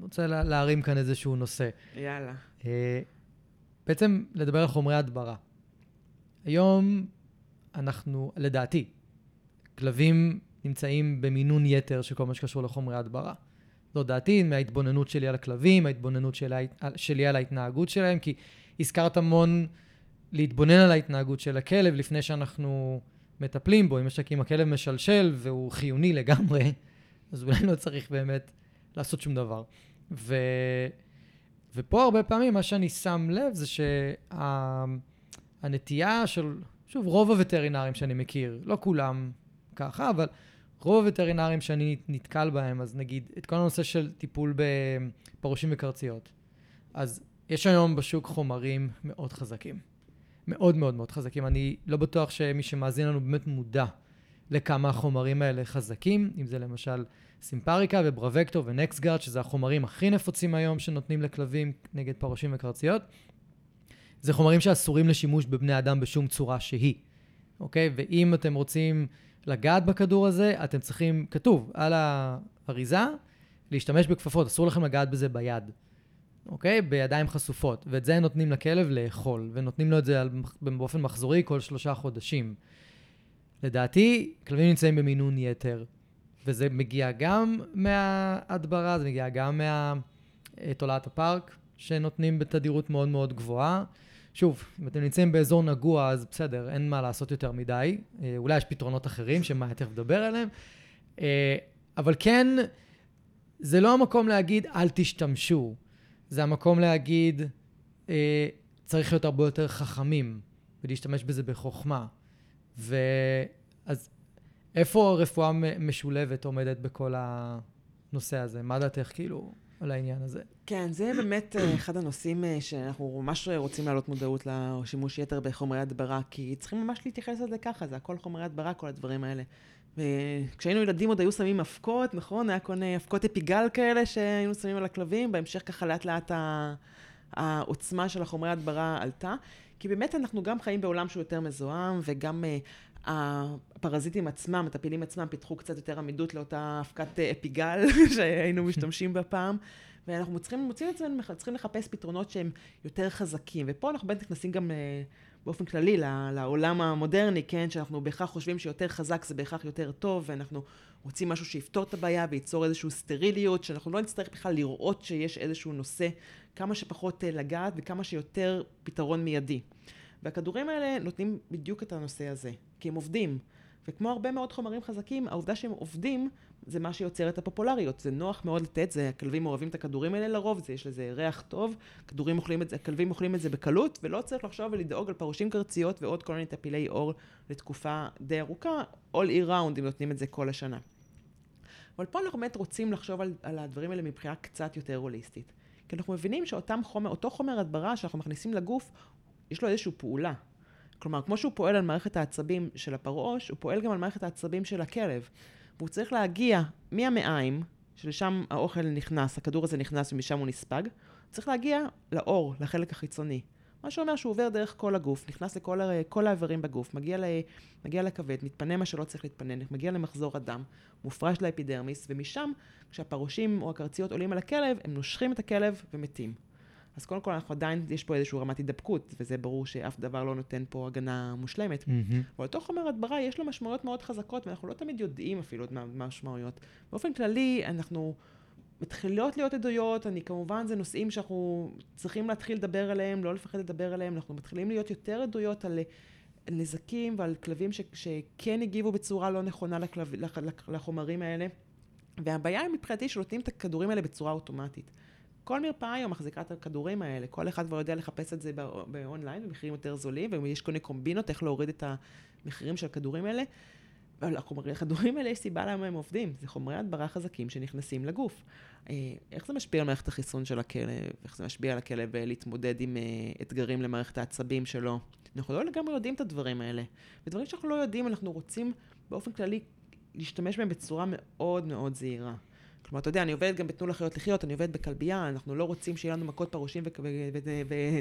רוצה להרים כאן איזשהו נושא. יאללה. Uh, בעצם לדבר על חומרי הדברה. היום אנחנו, לדעתי, כלבים נמצאים במינון יתר של כל מה שקשור לחומרי הדברה. זו דעתי, מההתבוננות שלי על הכלבים, ההתבוננות שלי, שלי על ההתנהגות שלהם, כי הזכרת המון להתבונן על ההתנהגות של הכלב לפני שאנחנו מטפלים בו. אם יש אם הכלב משלשל והוא חיוני לגמרי, <laughs> אז אולי לא צריך באמת לעשות שום דבר. ו... ופה הרבה פעמים מה שאני שם לב זה שהנטייה שה... של, שוב, רוב הווטרינרים שאני מכיר, לא כולם ככה, אבל רוב הווטרינרים שאני נתקל בהם, אז נגיד, את כל הנושא של טיפול בפרושים וקרציות. אז יש היום בשוק חומרים מאוד חזקים. מאוד מאוד מאוד חזקים. אני לא בטוח שמי שמאזין לנו באמת מודע לכמה החומרים האלה חזקים, אם זה למשל סימפריקה וברווקטור ונקסגארד, שזה החומרים הכי נפוצים היום שנותנים לכלבים נגד פרושים וקרציות. זה חומרים שאסורים לשימוש בבני אדם בשום צורה שהיא, אוקיי? ואם אתם רוצים לגעת בכדור הזה, אתם צריכים, כתוב על האריזה, להשתמש בכפפות, אסור לכם לגעת בזה ביד, אוקיי? בידיים חשופות. ואת זה נותנים לכלב לאכול, ונותנים לו את זה באופן מחזורי כל שלושה חודשים. לדעתי, כלבים נמצאים במינון יתר. וזה מגיע גם מההדברה, זה מגיע גם מתולעת הפארק, שנותנים בתדירות מאוד מאוד גבוהה. שוב, אם אתם נמצאים באזור נגוע, אז בסדר, אין מה לעשות יותר מדי. אה, אולי יש פתרונות אחרים, שמה תכף נדבר עליהם. אה, אבל כן, זה לא המקום להגיד, אל תשתמשו. זה המקום להגיד, אה, צריך להיות הרבה יותר חכמים, ולהשתמש בזה בחוכמה. ואז איפה הרפואה משולבת עומדת בכל הנושא הזה? מה דעתך כאילו על העניין הזה? כן, זה באמת אה, אחד הנושאים אה, שאנחנו ממש רוצים להעלות מודעות לשימוש יתר בחומרי הדברה, כי צריכים ממש להתייחס לזה ככה, זה הכל חומרי הדברה, כל הדברים האלה. וכשהיינו ילדים עוד היו שמים אבקות, נכון? היה כל מיני אבקות אפיגל כאלה שהיינו שמים על הכלבים, בהמשך ככה לאט לאט העוצמה של החומרי הדברה עלתה. כי באמת אנחנו גם חיים בעולם שהוא יותר מזוהם, וגם uh, הפרזיטים עצמם, הטפילים עצמם, פיתחו קצת יותר עמידות לאותה אבקת אה, אפיגל <laughs> שהיינו משתמשים בה פעם. ואנחנו צריכים, מוצאים את עצמנו, צריכים לחפש פתרונות שהם יותר חזקים. ופה אנחנו באמת נכנסים גם אה, באופן כללי לעולם המודרני, כן? שאנחנו בהכרח חושבים שיותר חזק זה בהכרח יותר טוב, ואנחנו רוצים משהו שיפתור את הבעיה וייצור איזושהי סטריליות, שאנחנו לא נצטרך בכלל לראות שיש איזשהו נושא, כמה שפחות אה, לגעת וכמה שיותר פתרון מיידי. והכדורים האלה נותנים בדיוק את הנושא הזה, כי הם עובדים. וכמו הרבה מאוד חומרים חזקים, העובדה שהם עובדים זה מה שיוצר את הפופולריות. זה נוח מאוד לתת, זה, הכלבים אוהבים את הכדורים האלה לרוב, זה, יש לזה ריח טוב, כדורים אוכלים את זה, הכלבים אוכלים את זה בקלות, ולא צריך לחשוב ולדאוג על פרושים קרציות ועוד כל מיני טפילי עור לתקופה די ארוכה, all year round, אם נותנים את זה כל השנה. אבל פה אנחנו באמת רוצים לחשוב על, על הדברים האלה מבחינה קצת יותר הוליסטית. כי אנחנו מבינים שאותו חומר, חומר הדברה שאנחנו מכניסים לגוף, יש לו איזושהי פעולה. כלומר, כמו שהוא פועל על מערכת העצבים של הפרעוש, הוא פועל גם על מערכת העצבים של הכלב. והוא צריך להגיע מהמעיים, שלשם האוכל נכנס, הכדור הזה נכנס ומשם הוא נספג, הוא צריך להגיע לאור, לחלק החיצוני. מה שאומר שהוא עובר דרך כל הגוף, נכנס לכל כל האיברים בגוף, מגיע, ל, מגיע לכבד, מתפנה מה שלא צריך להתפנן, מגיע למחזור הדם, מופרש לאפידרמיס, ומשם, כשהפרושים או הקרציות עולים על הכלב, הם נושכים את הכלב ומתים. אז קודם כל, אנחנו עדיין, יש פה איזושהי רמת הידבקות, וזה ברור שאף דבר לא נותן פה הגנה מושלמת. מהמם. אבל אותו חומר הדברה יש לו משמעויות מאוד חזקות, ואנחנו לא תמיד יודעים אפילו מה המשמעויות. באופן כללי, אנחנו מתחילות להיות עדויות, אני כמובן, זה נושאים שאנחנו צריכים להתחיל לדבר עליהם, לא לפחד לדבר עליהם, אנחנו מתחילים להיות יותר עדויות על נזקים ועל כלבים ש, שכן הגיבו בצורה לא נכונה לכלב, לח, לח, לחומרים האלה. והבעיה מבחינתי שנותנים את הכדורים האלה בצורה אוטומטית. כל מרפאה היום מחזיקה את הכדורים האלה, כל אחד כבר יודע לחפש את זה בא- באונליין במחירים יותר זולים, ויש כל מיני קומבינות איך להוריד את המחירים של הכדורים האלה. אבל החומרי- הכדורים האלה יש סיבה למה הם עובדים, זה חומרי הדברה חזקים שנכנסים לגוף. אה, איך זה משפיע על מערכת החיסון של הכלב, איך זה משפיע על הכלב להתמודד עם אה, אתגרים למערכת העצבים שלו. אנחנו לא לגמרי יודעים את הדברים האלה. ודברים שאנחנו לא יודעים, אנחנו רוצים באופן כללי להשתמש בהם בצורה מאוד מאוד זהירה. כלומר, אתה יודע, אני עובדת גם בתנו לחיות לחיות, אני עובדת בכלבייה, אנחנו לא רוצים שיהיה לנו מכות פרושים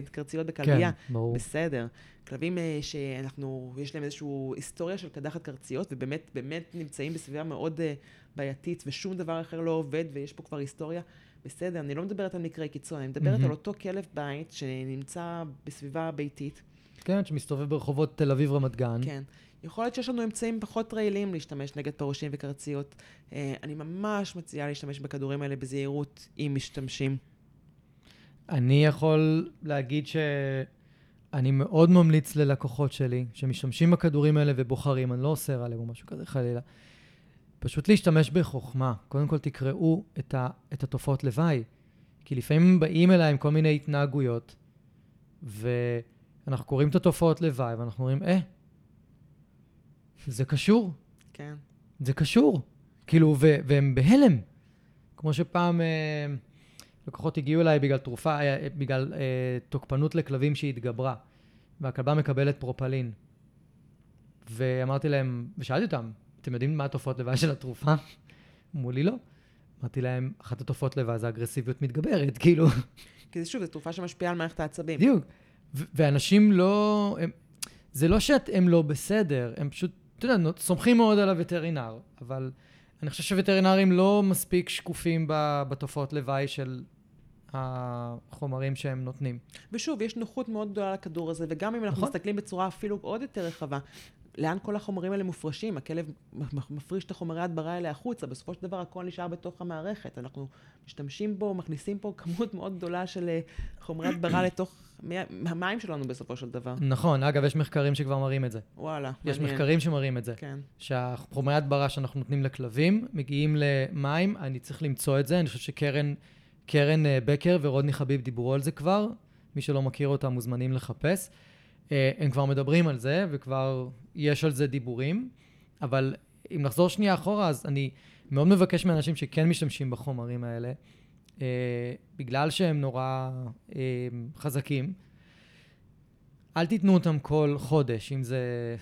וקרציות בכלבייה. כן, ברור. בסדר. כלבים אה, שאנחנו, יש להם איזושהי היסטוריה של קדחת קרציות, ובאמת, באמת נמצאים בסביבה מאוד אה, בעייתית, ושום דבר אחר לא עובד, ויש פה כבר היסטוריה. בסדר, אני לא מדברת על מקרי קיצון, אני מדברת. על אותו כלב בית שנמצא בסביבה ביתית. כן, שמסתובב ברחובות תל אביב רמת גן. כן. יכול להיות שיש לנו אמצעים פחות רעילים להשתמש נגד פרושים וקרציות. אה, אני ממש מציעה להשתמש בכדורים האלה בזהירות, אם משתמשים. אני יכול להגיד שאני מאוד ממליץ ללקוחות שלי שמשתמשים בכדורים האלה ובוחרים, אני לא אוסר עליהם או משהו כזה חלילה, פשוט להשתמש בחוכמה. קודם כל תקראו את, ה, את התופעות לוואי, כי לפעמים באים אליי עם כל מיני התנהגויות, ואנחנו קוראים את התופעות לוואי ואנחנו אומרים, אה, זה קשור, כן. זה קשור. כאילו, ו- והם בהלם. כמו שפעם אה, לקוחות הגיעו אליי בגלל תרופה, אה, בגלל אה, תוקפנות לכלבים שהתגברה, והכלבה מקבלת פרופלין. ואמרתי להם, ושאלתי אותם, אתם יודעים מה התופעות לוואי של התרופה? אמרו לי לא. אמרתי להם, אחת התופעות לוואי זה אגרסיביות מתגברת, כאילו, כי זה שוב, זו תרופה שמשפיעה על מערכת העצבים. בדיוק. ואנשים לא... הם, זה לא שהם לא בסדר, הם פשוט, אתה יודע, סומכים מאוד על הווטרינר, אבל אני חושב שווטרינרים לא מספיק שקופים בתופעות לוואי של החומרים שהם נותנים. ושוב, יש נוחות מאוד גדולה לכדור הזה, וגם אם אנחנו נכון. מסתכלים בצורה אפילו עוד יותר רחבה, לאן כל החומרים האלה מופרשים? הכלב מפריש את החומרי ההדברה האלה החוצה, בסופו של דבר הכל נשאר בתוך המערכת. אנחנו משתמשים בו, מכניסים פה כמות מאוד גדולה של אה, חומרי הדברה <clears throat> לתוך מי- המים שלנו בסופו של דבר. נכון, אגב, יש מחקרים שכבר מראים את זה. וואלה, יש מעניין. מחקרים שמראים את זה. כן. שהחומרי הדברה שאנחנו נותנים לכלבים מגיעים למים, אני צריך למצוא את זה, אני חושב שקרן קרן אה, בקר ורודני חביב דיברו על זה כבר, מי שלא מכיר אותם מוזמנים לחפש. אה, הם כבר מדברים על זה, וכבר יש על זה דיבורים, אבל אם נחזור שנייה אחורה, אז אני מאוד מבקש מאנשים שכן משתמשים בחומרים האלה, אה, בגלל שהם נורא אה, חזקים, אל תיתנו אותם כל חודש, אם זה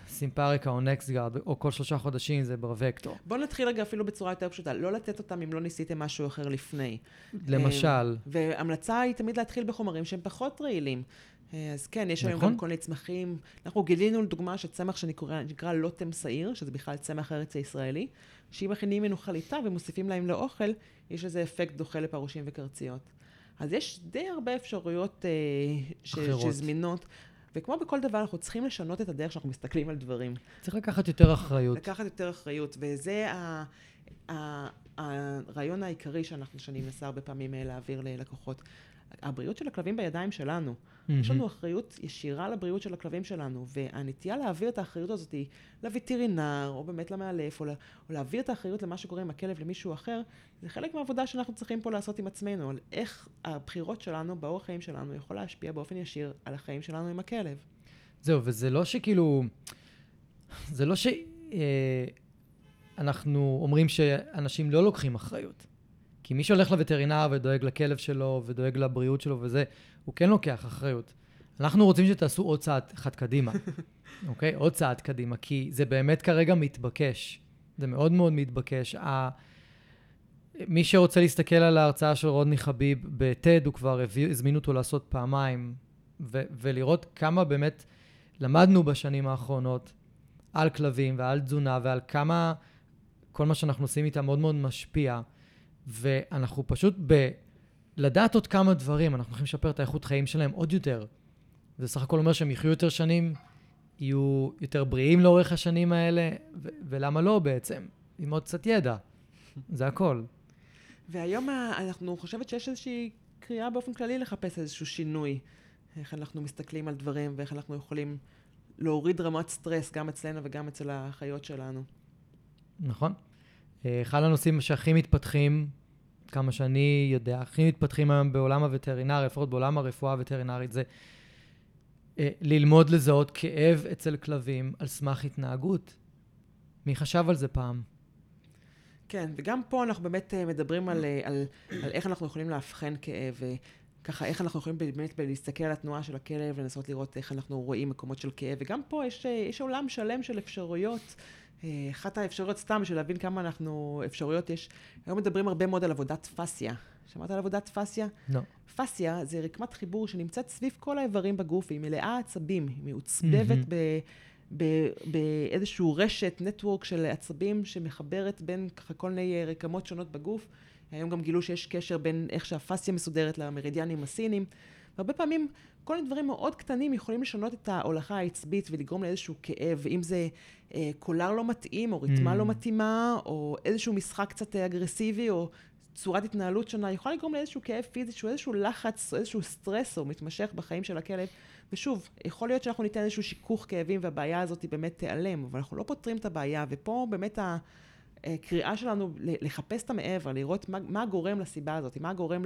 סימפריקה או נקסטגארד, או כל שלושה חודשים זה ברווקטו. בואו נתחיל רגע אפילו בצורה יותר פשוטה, לא לתת אותם אם לא ניסיתם משהו אחר לפני. למשל, והמלצה היא תמיד להתחיל בחומרים שהם פחות רעילים. אה, אז כן, יש היום נכון. גם כל מיני צמחים. אנחנו גילינו לדוגמה שצמח שנקרא לוטם שעיר, שזה בכלל צמח ארץ הישראלי, שאם מכינים ממנו חליטה ומוסיפים להם לאוכל, יש לזה אפקט דוחה לפרושים וקרציות. אז יש די הרבה אפשרויות אה, ש-. שזמינות. וכמו בכל דבר, אנחנו צריכים לשנות את הדרך שאנחנו מסתכלים על דברים. צריך לקחת יותר אחריות. לקחת יותר אחריות, וזה ה- ה- הרעיון העיקרי שאנחנו, שאני מנסה הרבה פעמים אה, להעביר ללקוחות. הבריאות של הכלבים בידיים שלנו. יש לנו אחריות ישירה לבריאות של הכלבים שלנו, והנטייה להעביר את האחריות הזאת היא לווטרינר, או באמת למאלף, או, לה, או להעביר את האחריות למה שקורה עם הכלב למישהו אחר, זה חלק מהעבודה שאנחנו צריכים פה לעשות עם עצמנו, על איך הבחירות שלנו, באורח חיים שלנו, יכול להשפיע באופן ישיר על החיים שלנו עם הכלב. זהו, וזה לא שכאילו... זה לא שאנחנו אומרים שאנשים לא לוקחים אחריות. כי מי שהולך לווטרינר ודואג לכלב שלו ודואג לבריאות שלו וזה, הוא כן לוקח אחריות. אנחנו רוצים שתעשו עוד צעד אחד קדימה, <laughs> אוקיי? עוד צעד קדימה, כי זה באמת כרגע מתבקש. זה מאוד מאוד מתבקש. ה... מי שרוצה להסתכל על ההרצאה של רודני חביב בטד, הוא כבר הביא, הזמין אותו לעשות פעמיים, ו- ולראות כמה באמת למדנו בשנים האחרונות על כלבים ועל תזונה ועל כמה כל מה שאנחנו עושים איתם מאוד מאוד משפיע. ואנחנו פשוט ב... לדעת עוד כמה דברים, אנחנו הולכים לשפר את האיכות חיים שלהם עוד יותר. זה סך הכל אומר שהם יחיו יותר שנים, יהיו יותר בריאים לאורך השנים האלה, ו- ולמה לא בעצם? עם עוד קצת ידע. זה הכל. והיום אנחנו חושבת שיש איזושהי קריאה באופן כללי לחפש איזשהו שינוי. איך אנחנו מסתכלים על דברים ואיך אנחנו יכולים להוריד רמת סטרס גם אצלנו וגם אצל החיות שלנו. נכון. אה, אחד הנושאים שהכי מתפתחים, כמה שאני יודע, הכי מתפתחים היום בעולם הווטרינרי, לפחות בעולם הרפואה הווטרינרית, זה אה, ללמוד לזהות כאב אצל כלבים על סמך התנהגות. מי חשב על זה פעם? כן, וגם פה אנחנו באמת אה, מדברים על, על, על איך אנחנו יכולים לאבחן כאב, ככה איך אנחנו יכולים באמת להסתכל על התנועה של הכלב, לנסות לראות איך אנחנו רואים מקומות של כאב, וגם פה יש, יש עולם שלם של אפשרויות. אחת האפשרויות סתם, בשביל להבין כמה אנחנו, אפשרויות יש, היום מדברים הרבה מאוד על עבודת פסיה. שמעת על עבודת פסיה? לא. No. פסיה זה רקמת חיבור שנמצאת סביב כל האיברים בגוף, היא מלאה עצבים, היא מעוצבבת mm-hmm. באיזשהו רשת, נטוורק של עצבים שמחברת בין ככה כל מיני רקמות שונות בגוף. היום גם גילו שיש קשר בין איך שהפסיה מסודרת למרידיאנים הסינים. והרבה פעמים כל מיני דברים מאוד קטנים יכולים לשנות את ההולכה העצבית ולגרום לאיזשהו כאב, אם זה אה, קולר לא מתאים, או ריתמה mm. לא מתאימה, או איזשהו משחק קצת אגרסיבי, או צורת התנהלות שונה, יכולה לגרום לאיזשהו כאב פיזי, שהוא איזשהו לחץ, או איזשהו סטרס, או מתמשך בחיים של הכלב. ושוב, יכול להיות שאנחנו ניתן איזשהו שיכוך כאבים והבעיה הזאת באמת תיעלם, אבל אנחנו לא פותרים את הבעיה, ופה באמת ה... הקריאה שלנו לחפש את המעבר, לראות מה, מה גורם לסיבה הזאת, מה גורם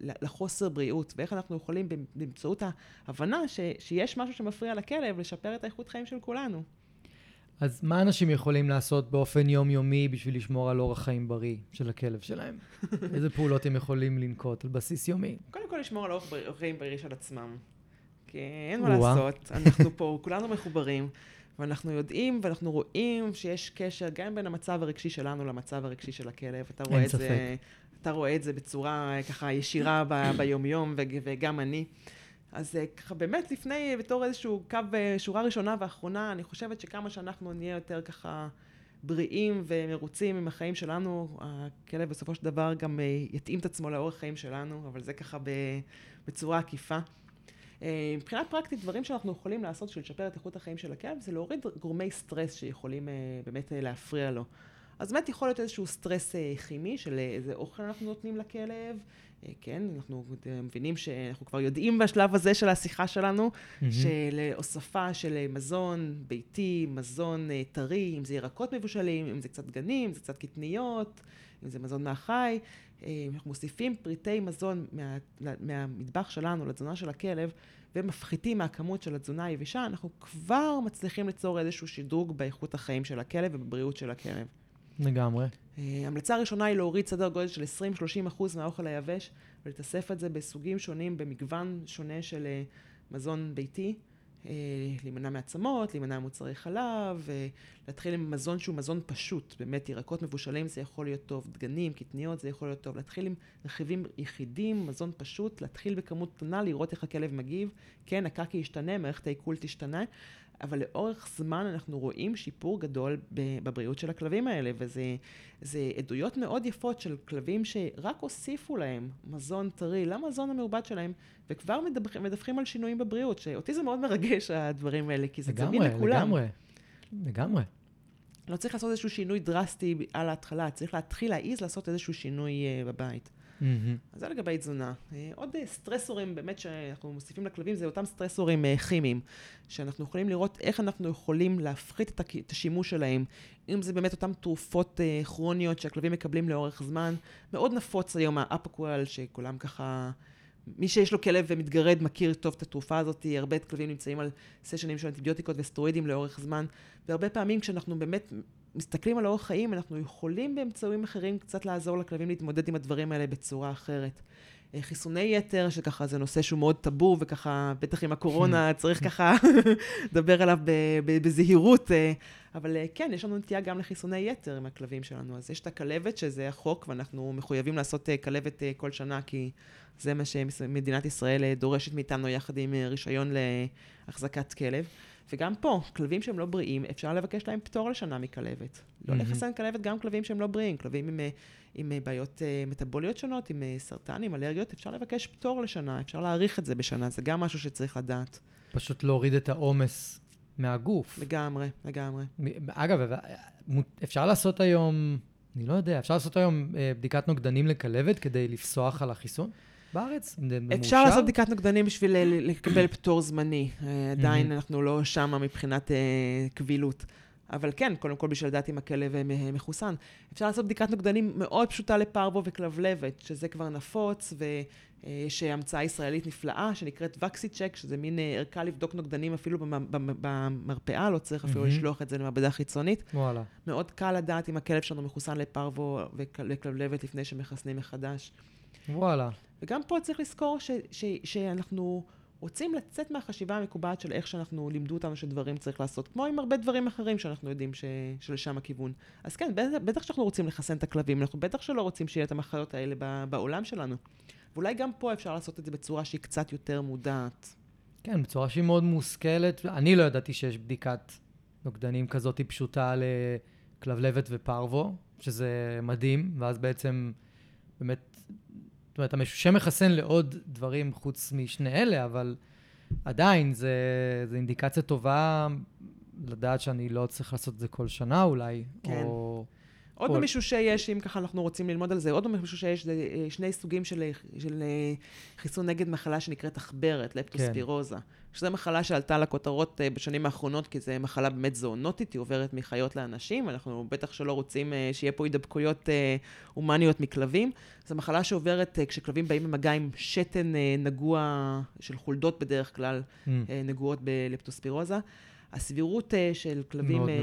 לחוסר בריאות, ואיך אנחנו יכולים באמצעות ההבנה ש, שיש משהו שמפריע לכלב, לשפר את האיכות חיים של כולנו. אז מה אנשים יכולים לעשות באופן יומיומי בשביל לשמור על אורח חיים בריא של הכלב שלהם? <laughs> איזה פעולות הם יכולים לנקוט על בסיס יומי? קודם כל לשמור על אורח חיים בריא של עצמם. כי אין מה לעשות, אנחנו פה כולנו מחוברים. ואנחנו יודעים ואנחנו רואים שיש קשר גם בין המצב הרגשי שלנו למצב הרגשי של הכלב. אתה רואה את זה, אתה רואה את זה בצורה ככה ישירה ב, ביומיום, וגם אני. אז אה, ככה באמת לפני, בתור איזשהו קו אה, שורה ראשונה ואחרונה, אני חושבת שכמה שאנחנו נהיה יותר ככה בריאים ומרוצים עם החיים שלנו, הכלב בסופו של דבר גם אה, יתאים את עצמו לאורך חיים שלנו, אבל זה ככה בצורה עקיפה. אה, מבחינה פרקטית, דברים שאנחנו יכולים לעשות בשביל לשפר את איכות החיים של הכלב, זה להוריד גורמי סטרס שיכולים אה, באמת אה, להפריע לו. אז באמת יכול להיות איזשהו סטרס כימי של איזה אוכל אנחנו נותנים לכלב. כן, אנחנו מבינים שאנחנו כבר יודעים בשלב הזה של השיחה שלנו, mm-hmm. של הוספה של מזון ביתי, מזון טרי, אם זה ירקות מבושלים, אם זה קצת דגנים, אם זה קצת קטניות, אם זה מזון מהחי. אנחנו מוסיפים פריטי מזון מה, מהמטבח שלנו לתזונה של הכלב, ומפחיתים מהכמות של התזונה היבשה, אנחנו כבר מצליחים ליצור איזשהו שדרוג באיכות החיים של הכלב ובבריאות של הכלב. לגמרי. המלצה ראשונה היא להוריד סדר גודל של 20-30 אחוז מהאוכל היבש, ולתאסף את זה בסוגים שונים, במגוון שונה של מזון ביתי. אה, להימנע מעצמות, להימנע ממוצרי חלב, אה, להתחיל עם מזון שהוא מזון פשוט, באמת ירקות מבושלים זה יכול להיות טוב, דגנים, קטניות זה יכול להיות טוב, להתחיל עם רכיבים יחידים, מזון פשוט, להתחיל בכמות קטנה, לראות איך הכלב מגיב, כן, הקקי ישתנה, מערכת העיכול תשתנה, אבל לאורך זמן אנחנו רואים שיפור גדול בבריאות של הכלבים האלה, וזה עדויות מאוד יפות של כלבים שרק הוסיפו להם מזון טרי למזון המעובד שלהם, וכבר מדווחים, מדווחים על שינויים בבריאות, שאותי זה מאוד מרגש הדברים האלה, כי זה זמין לכולם. לגמרי, לגמרי, לגמרי. לא צריך לעשות איזשהו שינוי דרסטי על ההתחלה, צריך להתחיל להעיז לעשות איזשהו שינוי uh, בבית. Mm-hmm. אז זה לגבי תזונה. אה, עוד אה, סטרסורים באמת שאנחנו מוסיפים לכלבים, זה אותם סטרסורים אה, כימיים, שאנחנו יכולים לראות איך אנחנו יכולים להפחית את השימוש שלהם, אם זה באמת אותן תרופות כרוניות שהכלבים מקבלים לאורך זמן. מאוד נפוץ היום האפקואל, שכולם ככה... מי שיש לו כלב ומתגרד מכיר טוב את התרופה הזאת, הרבה כלבים נמצאים על סשנים של אנטיביוטיקות וסטרואידים לאורך זמן, והרבה פעמים כשאנחנו באמת מסתכלים על אורח חיים, אנחנו יכולים באמצעים אחרים קצת לעזור לכלבים להתמודד עם הדברים האלה בצורה אחרת. אה, חיסוני יתר, שככה זה נושא שהוא מאוד טאבו, וככה, בטח עם הקורונה <laughs> צריך ככה <laughs> לדבר עליו בזהירות, אה, אבל אה, כן, יש לנו נטייה גם לחיסוני יתר עם הכלבים שלנו. אז יש את הכלבת, שזה החוק, ואנחנו מחויבים לעשות כלבת כל שנה, כי זה מה שמדינת ישראל דורשת מאיתנו יחד עם רישיון להחזקת כלב. וגם פה, כלבים שהם לא בריאים, אפשר לבקש להם פטור לשנה מכלבת. לא מהמם. לחסן כלבת גם כלבים שהם לא בריאים, כלבים עם, אה, עם אה, בעיות אה, מטבוליות שונות, עם סרטן, עם אלרגיות, אפשר לבקש פטור לשנה, אפשר להאריך את זה בשנה, זה גם משהו שצריך לדעת. פשוט להוריד את העומס מהגוף. לגמרי, לגמרי. אגב, אפשר לעשות היום, אני לא יודע, אפשר לעשות היום בדיקת נוגדנים לכלבת כדי לפסוח על החיסון בארץ? זה אפשר מאושר? לעשות בדיקת נוגדנים בשביל אה, לקבל פטור זמני. אה, עדיין מהמם. אנחנו לא שמה מבחינת אה, קבילות. אבל כן, קודם כל בשביל לדעת אם הכלב מחוסן. אפשר לעשות בדיקת נוגדנים מאוד פשוטה לפרבו וכלבלבת, שזה כבר נפוץ, ויש המצאה ישראלית נפלאה שנקראת וקסיצ'ק, שזה מין ערכה לבדוק נוגדנים אפילו במ- במ- במרפאה, לא צריך אפילו מהמם. לשלוח את זה למעבדה חיצונית. וואלה. מאוד קל לדעת אם הכלב שלנו מחוסן לפרבו וכלבלבת לפני שמחסנים מחדש. וואלה. וגם פה צריך לזכור ש, ש, שאנחנו רוצים לצאת מהחשיבה המקובעת של איך שאנחנו לימדו אותנו שדברים צריך לעשות, כמו עם הרבה דברים אחרים שאנחנו יודעים ש, שלשם הכיוון. אז כן, בטח, בטח שאנחנו רוצים לחסן את הכלבים, אנחנו בטח שלא רוצים שיהיה את המחלות האלה ב, בעולם שלנו. ואולי גם פה אפשר לעשות את זה בצורה שהיא קצת יותר מודעת. כן, בצורה שהיא מאוד מושכלת. אני לא ידעתי שיש בדיקת נוגדנים כזאת פשוטה לכלבלבת ופרוו, שזה מדהים, ואז בעצם באמת, זאת אומרת, המשושה מחסן לעוד דברים חוץ משני אלה, אבל עדיין זה, זה אינדיקציה טובה לדעת שאני לא צריך לעשות את זה כל שנה אולי, כן. או... עוד או- במישושה יש, אם ככה אנחנו רוצים ללמוד על זה, עוד במישושה יש זה, אה, שני סוגים של, אה, של אה, חיסון נגד מחלה שנקראת עכברת, לפטוספירוזה. שזו מחלה שעלתה לכותרות בשנים האחרונות, כי זו מחלה באמת זואונוטית, היא עוברת מחיות לאנשים, אנחנו בטח שלא רוצים שיהיה פה הידבקויות הומניות מכלבים. זו מחלה שעוברת כשכלבים באים במגע עם שתן נגוע של חולדות בדרך כלל, Mm, נגועות בלפטוספירוזה. הסבירות אה, של כלבים, מאוד אה,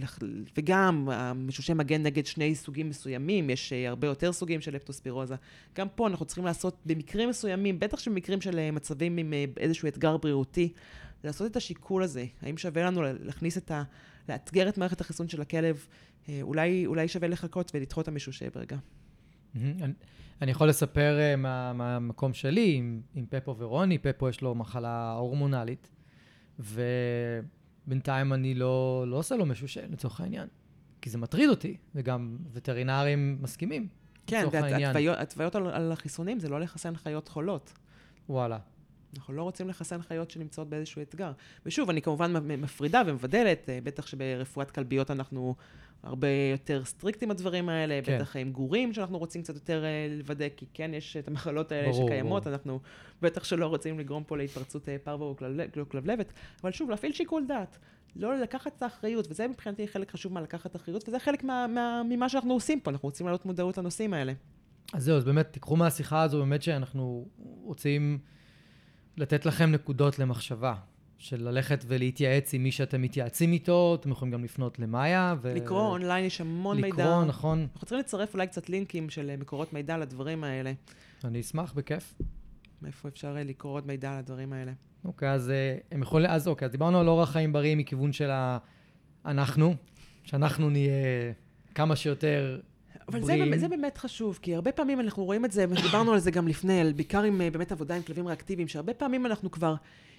לח- וגם המשושי מגן נגד שני סוגים מסוימים, יש אה, הרבה יותר סוגים של לפטוספירוזה. גם פה אנחנו צריכים לעשות, במקרים מסוימים, בטח שבמקרים של מצבים עם איזשהו אתגר בריאותי, לעשות את השיקול הזה. האם שווה לנו לה- להכניס את ה... לאתגר את מערכת החיסון של הכלב? אולי, אולי שווה לחכות ולדחות את המשושה ברגע. אני- אני יכול לספר אה, מה- מהמקום שלי עם, עם פפו ורוני. פפו יש לו מחלה הורמונלית, ובינתיים אני לא, לא עושה לו משושה, לצורך העניין. כי זה מטריד אותי, וגם וטרינרים מסכימים. כן, לצורך העניין. והתוויות על, על החיסונים זה לא לחסן חיות חולות. וואלה. אנחנו לא רוצים לחסן חיות שנמצאות באיזשהו אתגר. ושוב, אני כמובן מפרידה ומבדלת, אה, בטח שברפואת כלביות אנחנו הרבה יותר strict עם הדברים האלה, כן. בטח עם גורים שאנחנו רוצים קצת יותר אה, לוודא, כי כן יש את המחלות האלה ברור, שקיימות, ברור. אנחנו בטח שלא רוצים לגרום פה להתפרצות אה, פרבו או כלב- כלבלבת, אבל שוב, להפעיל שיקול דעת. לא לקחת את האחריות, וזה מבחינתי חלק חשוב מה לקחת אחריות, וזה חלק מה, מה, ממה שאנחנו עושים פה, אנחנו רוצים להעלות מודעות לנושאים האלה. אז זהו, אז באמת, תיקחו מהשיחה הזו באמת שאנחנו רוצים לתת לכם נקודות למחשבה, של ללכת ולהתייעץ עם מי שאתם מתייעצים איתו, אתם יכולים גם לפנות למאיה. ו... לקרוא אונליין יש המון מידע. לקרוא, נכון. אנחנו צריכים לצרף אולי קצת לינקים של אה, מקורות מידע לדברים האלה. אני אשמח, בכיף. מאיפה אפשר אה, לקרוא עוד מידע על הדברים האלה. אוקיי, אז אה, הם יכולים, אז אוקיי, אז דיברנו על אורח חיים בריא מכיוון של ה... אנחנו, שאנחנו נהיה כמה שיותר אבל זה, זה באמת חשוב, כי הרבה פעמים אנחנו רואים את זה, ודיברנו על זה גם לפני, על- בעיקר עם אה, באמת עבודה עם כלבים ריאקטיביים, שהרבה פעמים אנחנו כבר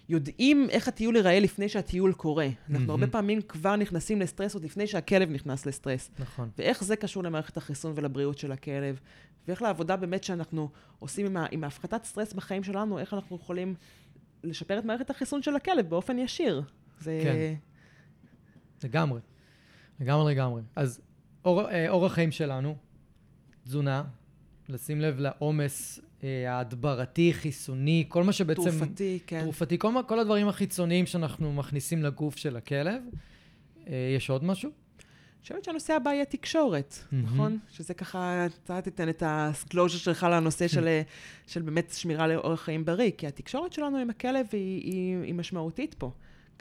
יודעים איך הטיול ייראה לפני שהטיול קורה. אנחנו. הרבה פעמים כבר נכנסים לסטרס עוד לפני שהכלב נכנס לסטרס. נכון. ואיך זה קשור למערכת החיסון ולבריאות של הכלב, ואיך לעבודה באמת שאנחנו עושים עם, ה, עם ההפחתת סטרס בחיים שלנו, איך אנחנו יכולים לשפר את מערכת החיסון של הכלב באופן ישיר. זה... כן. לגמרי. לגמרי, לגמרי. אז אור, אה, אורח חיים שלנו, תזונה, לשים לב לעומס אה, ההדברתי, חיסוני, כל מה שבעצם... תרופתי, כן. תרופתי, כל, כל הדברים החיצוניים שאנחנו מכניסים לגוף של הכלב. אה, יש עוד משהו? אני חושבת שהנושא הבא יהיה תקשורת, מהמם. נכון? שזה ככה, אתה תיתן את ה disclosure שלך לנושא של, <laughs> של באמת שמירה לאורח חיים בריא, כי התקשורת שלנו עם הכלב היא, היא, היא משמעותית פה.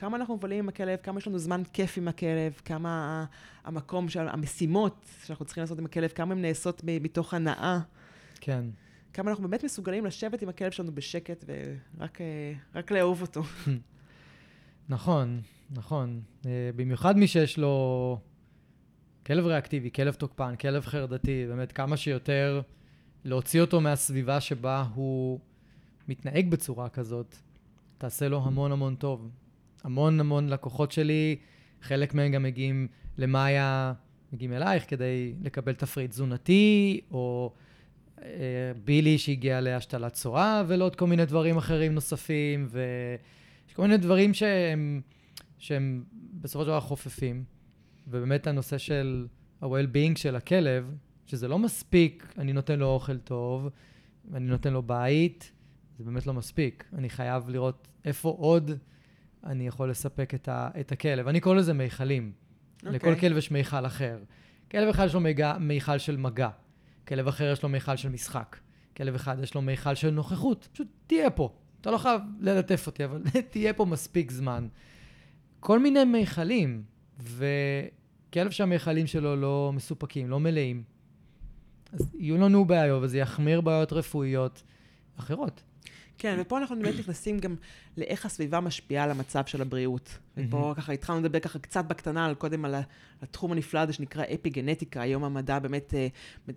כמה אנחנו מבלים עם הכלב, כמה יש לנו זמן כיף עם הכלב, כמה המקום, של, המשימות שאנחנו צריכים לעשות עם הכלב, כמה הן נעשות מתוך הנאה, כן. כמה אנחנו באמת מסוגלים לשבת עם הכלב שלנו בשקט ורק אה, לאהוב אותו. <laughs> נכון. נכון. אה, במיוחד מי שיש לו כלב ריאקטיבי, כלב תוקפן, כלב חרדתי, באמת כמה שיותר להוציא אותו מהסביבה שבה הוא מתנהג בצורה כזאת, תעשה לו המון המון טוב. המון המון לקוחות שלי, חלק מהם גם מגיעים למאיה, מגיעים אלייך כדי לקבל תפריט תזונתי, או אה, בילי שהגיע להשתלת צורה, ולעוד כל מיני דברים אחרים נוספים, ויש כל מיני דברים שהם, שהם בסופו של דבר חופפים. ובאמת הנושא של ה-well-being של הכלב, שזה לא מספיק, אני נותן לו אוכל טוב, ואני נותן לו בית, זה באמת לא מספיק. אני חייב לראות איפה עוד אני יכול לספק את, ה, את הכלב. אני קורא לזה מיכלים. Okay. לכל אוקיי. כלב יש מיכל אחר. כלב אחד יש לו מיגע, מיכל של מגע, כלב אחר יש לו מיכל של משחק, כלב אחד יש לו מיכל של נוכחות. פשוט תהיה פה. אתה לא חייב ללטף אותי, אבל <laughs> תהיה פה מספיק זמן. כל מיני מיכלים, וכלב שהמיכלים שלו לא מסופקים, לא מלאים, אז יהיו לנו בעיות, וזה יחמיר בעיות רפואיות אחרות. כן, ופה אנחנו באמת נכנסים גם לאיך הסביבה משפיעה על המצב של הבריאות. ופה ככה התחלנו לדבר ככה קצת בקטנה על קודם על התחום הנפלא הזה שנקרא אפי-גנטיקה. היום המדע באמת אה,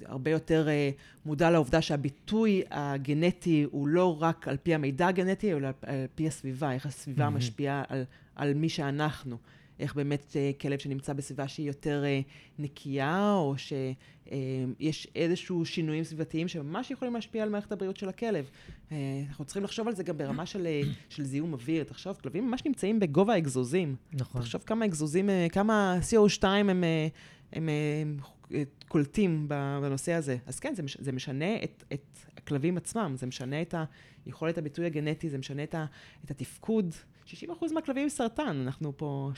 הרבה יותר אה, מודע לעובדה שהביטוי הגנטי הוא לא רק על פי המידע הגנטי, אלא על פי הסביבה, איך הסביבה משפיעה על, על מי שאנחנו. איך באמת אה, כלב שנמצא בסביבה שהיא יותר אה, נקייה, או שיש אה, איזשהו שינויים סביבתיים שממש יכולים להשפיע על מערכת הבריאות של הכלב. אנחנו צריכים לחשוב על זה גם ברמה של, של זיהום אוויר. תחשוב, כלבים ממש נמצאים בגובה האגזוזים. נכון. תחשוב כמה אגזוזים, כמה CO2 הם, הם, הם קולטים בנושא הזה. אז כן, זה, מש, זה משנה את, את הכלבים עצמם, זה משנה את היכולת הביטוי הגנטי, זה משנה את, ה, את התפקוד 60% מהכלבים עם סרטן, אנחנו פה,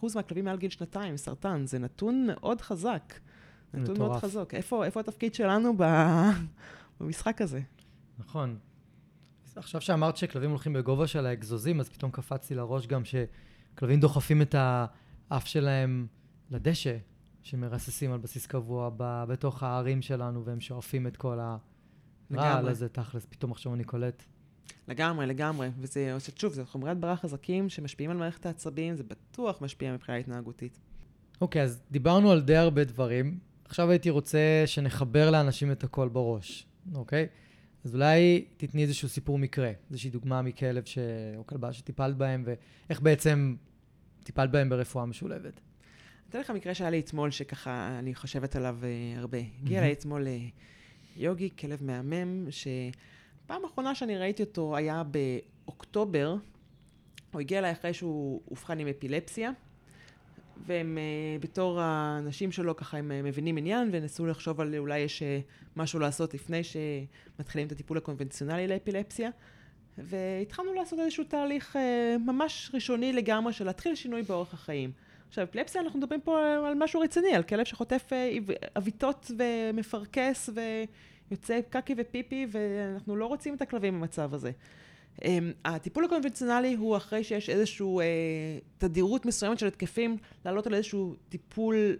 60% מהכלבים מעל גיל שנתיים עם סרטן, זה נתון מאוד חזק. נתון מטורף. מאוד חזק. איפה, איפה התפקיד שלנו ב... במשחק הזה? נכון. עכשיו שאמרת שכלבים הולכים בגובה של האגזוזים, אז פתאום קפצתי לראש גם שכלבים דוחפים את האף שלהם לדשא, שמרססים על בסיס קבוע ב... בתוך הערים שלנו, והם שואפים את כל הרעל הזה תכלס. פתאום עכשיו אני קולט. לגמרי, לגמרי. וזה, שוב, זה חומרי הדברה חזקים שמשפיעים על מערכת העצבים, זה בטוח משפיע מבחינה התנהגותית. אוקיי, okay, אז דיברנו על די הרבה דברים. עכשיו הייתי רוצה שנחבר לאנשים את הכל בראש, אוקיי? Okay? אז אולי תתני איזשהו סיפור מקרה, איזושהי דוגמה מכלב ש... או כלבה שטיפלת בהם, ואיך בעצם טיפלת בהם ברפואה משולבת. אני אתן לך מקרה שהיה לי אתמול, שככה אני חושבת עליו uh, הרבה. הגיע אליי אתמול uh, יוגי, כלב מהמם, ש... פעם אחרונה שאני ראיתי אותו היה באוקטובר. הוא הגיע אליי אחרי שהוא אובחן עם אפילפסיה, והם uh, בתור האנשים שלו ככה הם uh, מבינים עניין ונסו לחשוב על אולי יש uh, משהו לעשות לפני שמתחילים את הטיפול הקונבנציונלי לאפילפסיה. והתחלנו לעשות איזשהו תהליך ממש ראשוני לגמרי של להתחיל שינוי באורח החיים. עכשיו, אפילפסיה, אנחנו מדברים פה על משהו רציני, על כלב שחוטף עוויתות ומפרכס ו... יוצא קקי ופיפי, ואנחנו לא רוצים את הכלבים במצב הזה. Um, הטיפול הקונבנציונלי הוא אחרי שיש איזושהי uh, תדירות מסוימת של התקפים, לעלות על איזשהו טיפול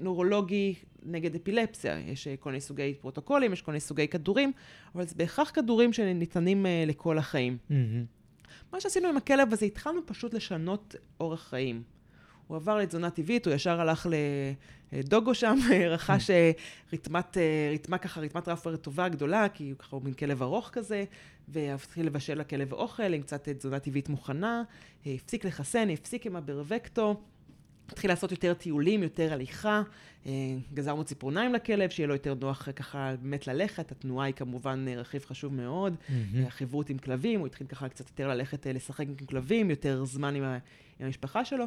נורולוגי נגד אפילפסיה. יש uh, כל מיני סוגי פרוטוקולים, יש כל מיני סוגי כדורים, אבל זה בהכרח כדורים שניתנים uh, לכל החיים. Mm-hmm. מה שעשינו עם הכלב הזה, התחלנו פשוט לשנות אורח חיים. הוא עבר לתזונה טבעית, הוא ישר הלך לדוגו שם, <laughs> רכש אה, רתמת, אה, רתמה ככה, רתמת רפר טובה גדולה, כי הוא ככה הוא מין כלב ארוך כזה, והתחיל לבשל לכלב אוכל עם קצת תזונה טבעית מוכנה, אה, הפסיק לחסן, הפסיק עם הברבקטו. התחיל לעשות יותר טיולים, יותר הליכה, גזרנו ציפורניים לכלב, שיהיה לו יותר נוח ככה באמת ללכת, התנועה היא כמובן רכיב חשוב מאוד, mm-hmm. החברות עם כלבים, הוא התחיל ככה קצת יותר ללכת לשחק עם כלבים, יותר זמן עם, המשפחה שלו.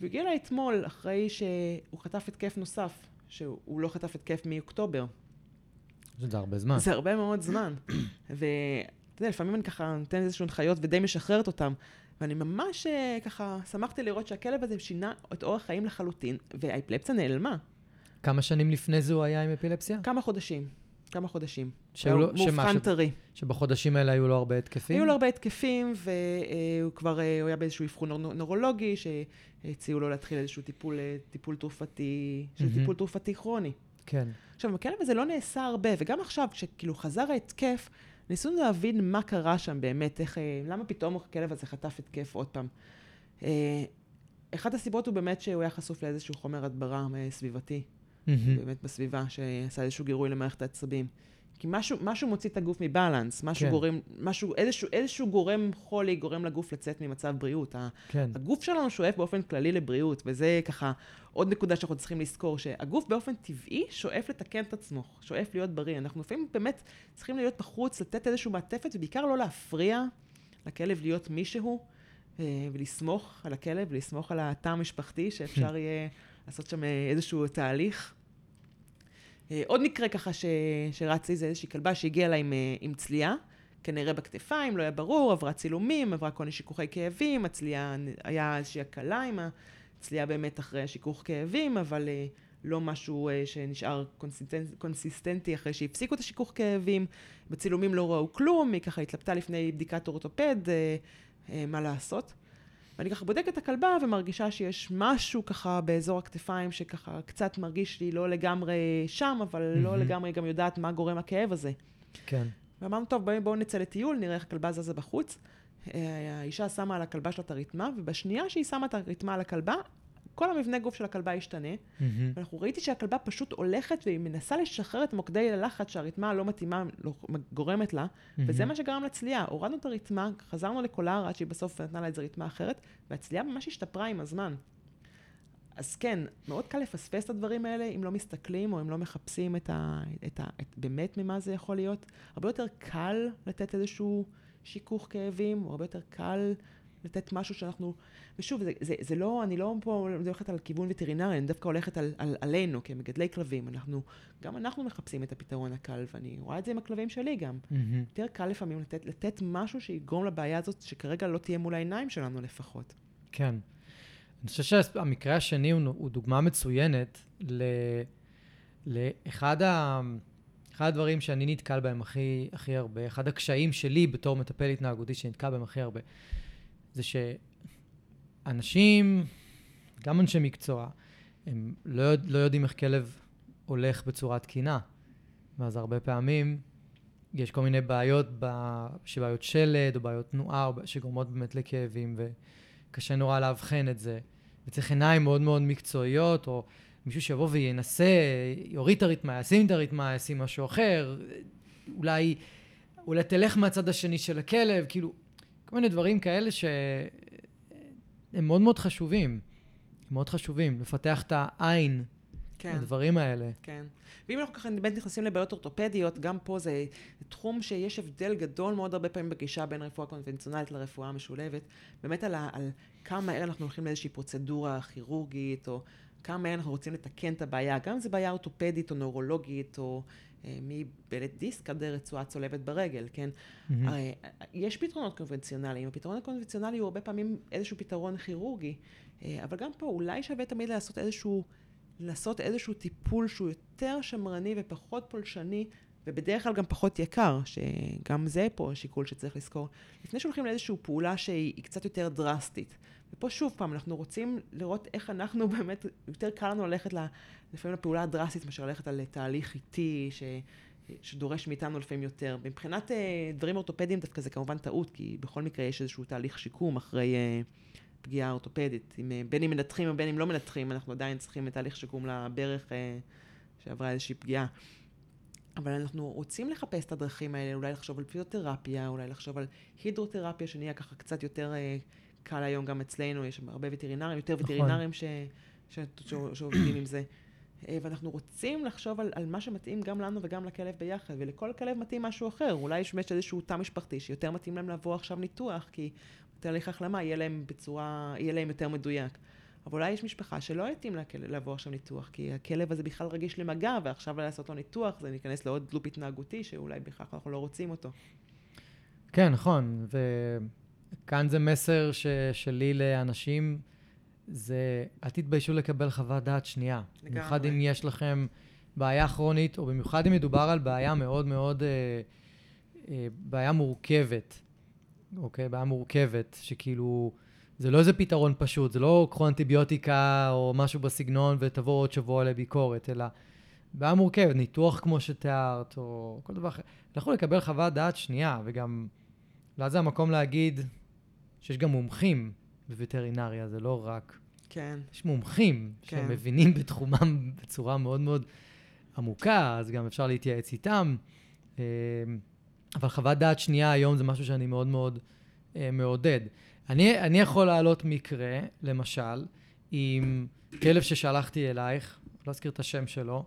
והוא הגיע אליי אתמול, אחרי שהוא חטף התקף נוסף, שהוא לא חטף התקף מאוקטובר. זה הרבה זמן. זה הרבה מאוד זמן. <coughs> ואתה יודע, לפעמים אני ככה נותן איזשהו הנחיות ודי משחררת אותם. ואני ממש אה, ככה שמחתי לראות שהכלב הזה שינה את אורח חיים לחלוטין, והאפילפסיה נעלמה. כמה שנים לפני זה הוא היה עם אפילפסיה? כמה חודשים. כמה חודשים. לא, מאובחן טרי. שבחודשים האלה היו לו הרבה התקפים? היו לו הרבה התקפים, והוא כבר, אה, הוא היה באיזשהו אבחון נורולוגי, שהציעו לו להתחיל איזשהו טיפול, אה, טיפול תרופתי, של טיפול תרופתי כרוני. כן. עכשיו, הכלב הזה לא נעשה הרבה, וגם עכשיו, כשכאילו חזר ההתקף, ניסינו להבין מה קרה שם באמת, איך, אה, למה פתאום הכלב הזה חטף התקף עוד פעם. אחת הסיבות הוא באמת שהוא היה חשוף לאיזשהו חומר הדברה סביבתי. באמת בסביבה, שעשה איזשהו גירוי למערכת העצבים. כי משהו, משהו מוציא את הגוף מבלנס, משהו כן. גורם, משהו, איזשהו, איזשהו גורם חולי גורם לגוף לצאת ממצב בריאות. כן. הגוף שלנו שואף באופן כללי לבריאות, וזה ככה עוד נקודה שאנחנו צריכים לזכור, שהגוף באופן טבעי שואף לתקן את עצמו, שואף להיות בריא. אנחנו לפעמים באמת צריכים להיות בחוץ, לתת איזושהי מעטפת, ובעיקר לא להפריע לכלב להיות מישהו, אה, ולסמוך על הכלב, ולסמוך על התא המשפחתי, שאפשר <laughs> יהיה לעשות שם איזשהו תהליך. אה, עוד מקרה ככה ש... שרץ לי זה איזושהי כלבה שהגיעה אליי עם, אה, עם צליעה, כנראה בכתפיים, לא היה ברור, עברה צילומים, עברה כל מיני שיכוכי כאבים, הצליעה, היה איזושהי הקלה עם הצליעה באמת אחרי השיכוך כאבים, אבל אה, לא משהו שנשאר consistent, קונסיסטנטי אחרי שהפסיקו את השיכוך כאבים. בצילומים לא ראו כלום, היא ככה התלבטה לפני בדיקת אורתופד, מה לעשות. ואני ככה בודקת את הכלבה ומרגישה שיש משהו ככה באזור הכתפיים שככה קצת מרגיש לי לא לגמרי שם, אבל לא מהמם. לגמרי גם יודעת מה גורם הכאב הזה. כן. ואמרנו, טוב, בואו בוא נצא לטיול, נראה איך הכלבה זזה בחוץ. אה, האישה שמה על הכלבה שלה את הרתמה, ובשנייה שהיא שמה את הרתמה על הכלבה, כל המבנה גוף של הכלבה השתנה. מהמם. ואנחנו ראיתי שהכלבה פשוט הולכת והיא מנסה לשחרר את מוקדי הלחץ שהרתמה הלא מתאימה לא, גורמת לה, וזה מהמם. מה שגרם לצלייה. הורדנו את הרתמה, חזרנו לקולר עד שהיא בסוף נתנה לה איזה רתמה אחרת, והצלייה ממש השתפרה עם הזמן. אז כן, מאוד קל לפספס את הדברים האלה אם לא מסתכלים או אם לא מחפשים את ה... את ה את, באמת ממה זה יכול להיות. הרבה יותר קל לתת איזשהו שיכוך כאבים, או הרבה יותר קל לתת משהו שאנחנו... ושוב, זה, זה, זה לא, אני לא פה הולכת על כיוון וטרינרי, אני דווקא הולכת על, על, עלינו כמגדלי כלבים. אנחנו, גם אנחנו מחפשים את הפתרון הקל, ואני רואה את זה עם הכלבים שלי גם. מהמם. יותר קל לפעמים לתת, לתת משהו שיגרום לבעיה הזאת, שכרגע לא תהיה מול העיניים שלנו לפחות. כן. אני חושב שהמקרה השני הוא, הוא דוגמה מצוינת ל, לאחד ה, אחד הדברים שאני נתקל בהם הכי, הכי הרבה, אחד הקשיים שלי בתור מטפל התנהגותי שנתקל בהם הכי הרבה, זה שאנשים, גם אנשי מקצוע, הם לא, יודע, לא יודעים איך כלב הולך בצורה תקינה. ואז הרבה פעמים יש כל מיני בעיות, ב, שבעיות שלד או בעיות תנועה, שגורמות באמת לכאבים, וקשה נורא לאבחן את זה. וצריך עיניים מאוד מאוד מקצועיות, או מישהו שיבוא וינסה, יוריד את הרתמה, ישים את הרתמה, ישים משהו אחר, אולי, אולי תלך מהצד השני של הכלב, כאילו, כל מיני דברים כאלה שהם מאוד מאוד חשובים. מאוד חשובים, לפתח את העין כן. לדברים האלה. כן. ואם אנחנו ככה באמת נכנסים לבעיות אורתופדיות, גם פה זה תחום שיש הבדל גדול מאוד הרבה פעמים בגישה בין רפואה קונבנציונלית לרפואה המשולבת. באמת על, ה, על כמה מהר אנחנו הולכים לאיזושהי פרוצדורה כירורגית, או כמה מהר אנחנו רוצים לתקן את הבעיה, גם אם זו בעיה אורתופדית או נוירולוגית, או מבלט דיסק עד רצועה צולבת ברגל, כן? הרי יש פתרונות קונבנציונליים, הפתרון הקונבנציונלי הוא הרבה פעמים איזשהו פתרון כירורגי, אה, אבל גם פה אולי שווה תמיד לעשות איזשהו, לעשות איזשהו טיפול שהוא יותר שמרני ופחות פולשני, ובדרך כלל גם פחות יקר, שגם זה פה שיקול שצריך לזכור, לפני שהולכים לאיזושהי פעולה שהיא היא קצת יותר דרסטית. ופה שוב פעם, אנחנו רוצים לראות איך אנחנו <laughs> באמת, יותר קל לנו ללכת ל- לפעמים לפעולה הדרסטית מאשר ללכת על תהליך איטי, ש... שדורש מאיתנו לפעמים יותר. מבחינת אה, דברים אורתופדיים דווקא זה כמובן טעות, כי בכל מקרה יש איזשהו תהליך שיקום אחרי אה, פגיעה אורתופדית. אם, אה, בין אם מנתחים ובין אם לא מנתחים, אנחנו עדיין צריכים תהליך שיקום לברך אה, שעברה איזושהי פגיעה. אבל אנחנו רוצים לחפש את הדרכים האלה, אולי לחשוב על פיזיותרפיה, אולי לחשוב על הידרותרפיה, שנהיה ככה קצת יותר אה, קל היום גם אצלנו, יש שם הרבה וטרינרים, יותר נכון. וטרינרים ש, ש, ש, שעובדים עם זה. אה, ואנחנו רוצים לחשוב על, על מה שמתאים גם לנו וגם לכלב ביחד, ולכל כלב מתאים משהו אחר. אולי יש באמת איזשהו תא משפחתי שיותר מתאים להם לעבור עכשיו ניתוח, כי תהליך החלמה יהיה להם בצורה, יהיה להם יותר מדויק. אבל אולי יש משפחה שלא לכלב לעבור עכשיו ניתוח, כי הכלב הזה בכלל רגיש למגע, ועכשיו לעשות לו ניתוח, זה להיכנס לעוד לופ התנהגותי, שאולי בכלל אנחנו לא רוצים אותו. כן, נכון, וכאן זה מסר ש... שלי לאנשים, זה אל תתביישו לקבל חוות דעת שנייה. לגמרי. במיוחד אם יש לכם בעיה כרונית, או במיוחד אם מדובר על בעיה מאוד מאוד, אה, אה, בעיה מורכבת, אוקיי? בעיה מורכבת, שכאילו, זה לא איזה פתרון פשוט, זה לא קחו אנטיביוטיקה או משהו בסגנון ותבואו עוד שבוע לביקורת, אלא בעיה מורכבת, ניתוח כמו שתיארת, או כל דבר אחר. לכו לקבל חוות דעת שנייה, וגם, אולי זה המקום להגיד שיש גם מומחים בווטרינריה, זה לא רק... כן. יש מומחים כן. שמבינים בתחומם בצורה מאוד מאוד עמוקה, אז גם אפשר להתייעץ איתם. אה, אבל חוות דעת שנייה היום זה משהו שאני מאוד מאוד אה, מעודד. אני, אני יכול להעלות מקרה, למשל, עם כלב ששלחתי אלייך, לא אזכיר את השם שלו,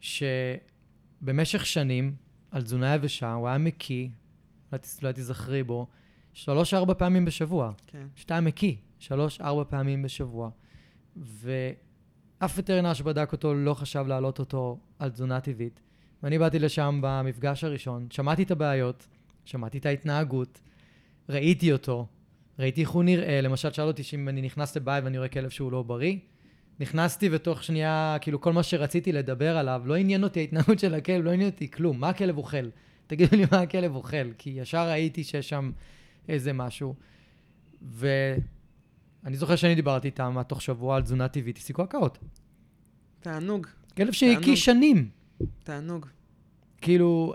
שבמשך שנים, על תזונה יבשה, הוא היה מקיא, אולי תיזכרי בו, שלוש-ארבע פעמים בשבוע. כן. שתיים מקיא, שלוש-ארבע פעמים בשבוע. ואף וטרינר שבדק אותו לא חשב להעלות אותו על תזונה טבעית. ואני באתי לשם במפגש הראשון, שמעתי את הבעיות, שמעתי את ההתנהגות, ראיתי אותו, ראיתי איך הוא נראה. למשל, שאל אותי שאם אני נכנס לבית ואני רואה כלב שהוא לא בריא, נכנסתי ותוך שנייה, כאילו כל מה שרציתי לדבר עליו, לא עניין אותי ההתנהגות של הכלב, לא עניין אותי כלום. מה הכלב אוכל? תגידו לי מה הכלב אוכל, כי ישר ראיתי שיש שם איזה משהו. ואני זוכר שאני דיברתי איתם תוך שבוע על תזונה טבעית, הפסיקו הקאות. תענוג, כלב שהקיא. שנים. תענוג. כאילו,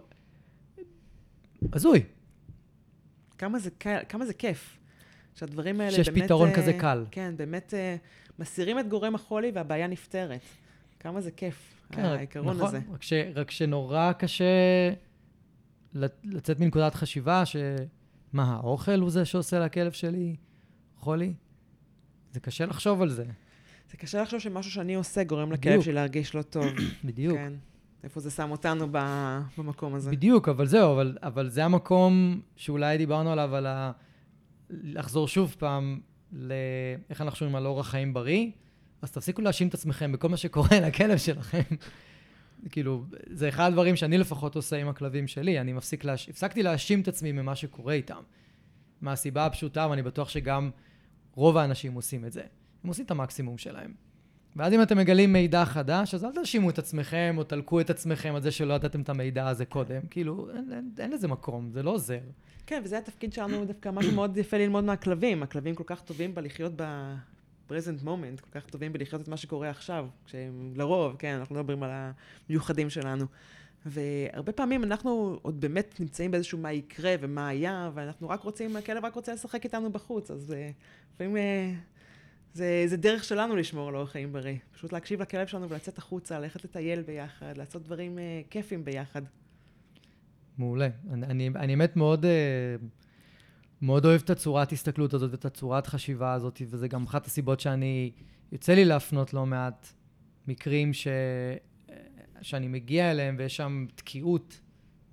הזוי, כמה זה, כמה זה כיף. שהדברים האלה שיש באמת... פתרון אה, כזה קל. כן, באמת אה, מסירים את גורם החולי והבעיה נפתרת. כמה זה כיף, כן, העיקרון נכון, הזה. רק, ש, רק שנורא קשה לצאת מנקודת חשיבה שמה, האוכל הוא זה שעושה לכלב שלי חולי? זה קשה לחשוב על זה, זה קשה לחשוב שמשהו שאני עושה גורם לכלב בדיוק. שלי להרגיש לא טוב. <coughs> בדיוק. כן. איפה זה שם אותנו במקום הזה. בדיוק, אבל זהו, אבל, אבל זה המקום שאולי דיברנו עליו, על ה... לחזור שוב פעם לאיך אנחנו שומעים על אורח חיים בריא, אז תפסיקו להאשים את עצמכם בכל מה שקורה לכלב שלכם. <laughs> כאילו, זה אחד הדברים שאני לפחות עושה עם הכלבים שלי, אני מפסיק להש... הפסקתי להאשים את עצמי ממה שקורה איתם. מהסיבה הפשוטה, ואני בטוח שגם רוב האנשים עושים את זה. הם עושים את המקסימום שלהם. ואז אם אתם מגלים מידע חדש, אז אל תאשימו את עצמכם או תלקו את עצמכם על זה שלא ידעתם את המידע הזה קודם. כאילו, אין, אין, אין לזה מקום, זה לא עוזר. כן, וזה התפקיד שלנו דווקא משהו מאוד יפה ללמוד מהכלבים. הכלבים כל כך טובים בלחיות ב-present moment, כל כך טובים בלחיות את מה שקורה עכשיו, כשהם לרוב, כן, אנחנו לא מדברים על המיוחדים שלנו. והרבה פעמים אנחנו עוד באמת נמצאים באיזשהו מה יקרה ומה היה, ואנחנו רק רוצים, הכלב רק רוצה לשחק איתנו בחוץ, אז אה, לפעמים אה, זה, זה דרך שלנו לשמור על אורח חיים בריא. פשוט להקשיב לכלב שלנו ולצאת החוצה, ללכת לטייל ביחד, לעשות דברים אה, כיפים ביחד. מעולה. אני, אני, אני באמת מאוד, אה, מאוד אוהב את הצורת הסתכלות הזאת ואת הצורת חשיבה הזאת, וזה גם אחת הסיבות שאני, יוצא לי להפנות לא מעט מקרים ש, אה, שאני מגיע אליהם ויש שם תקיעות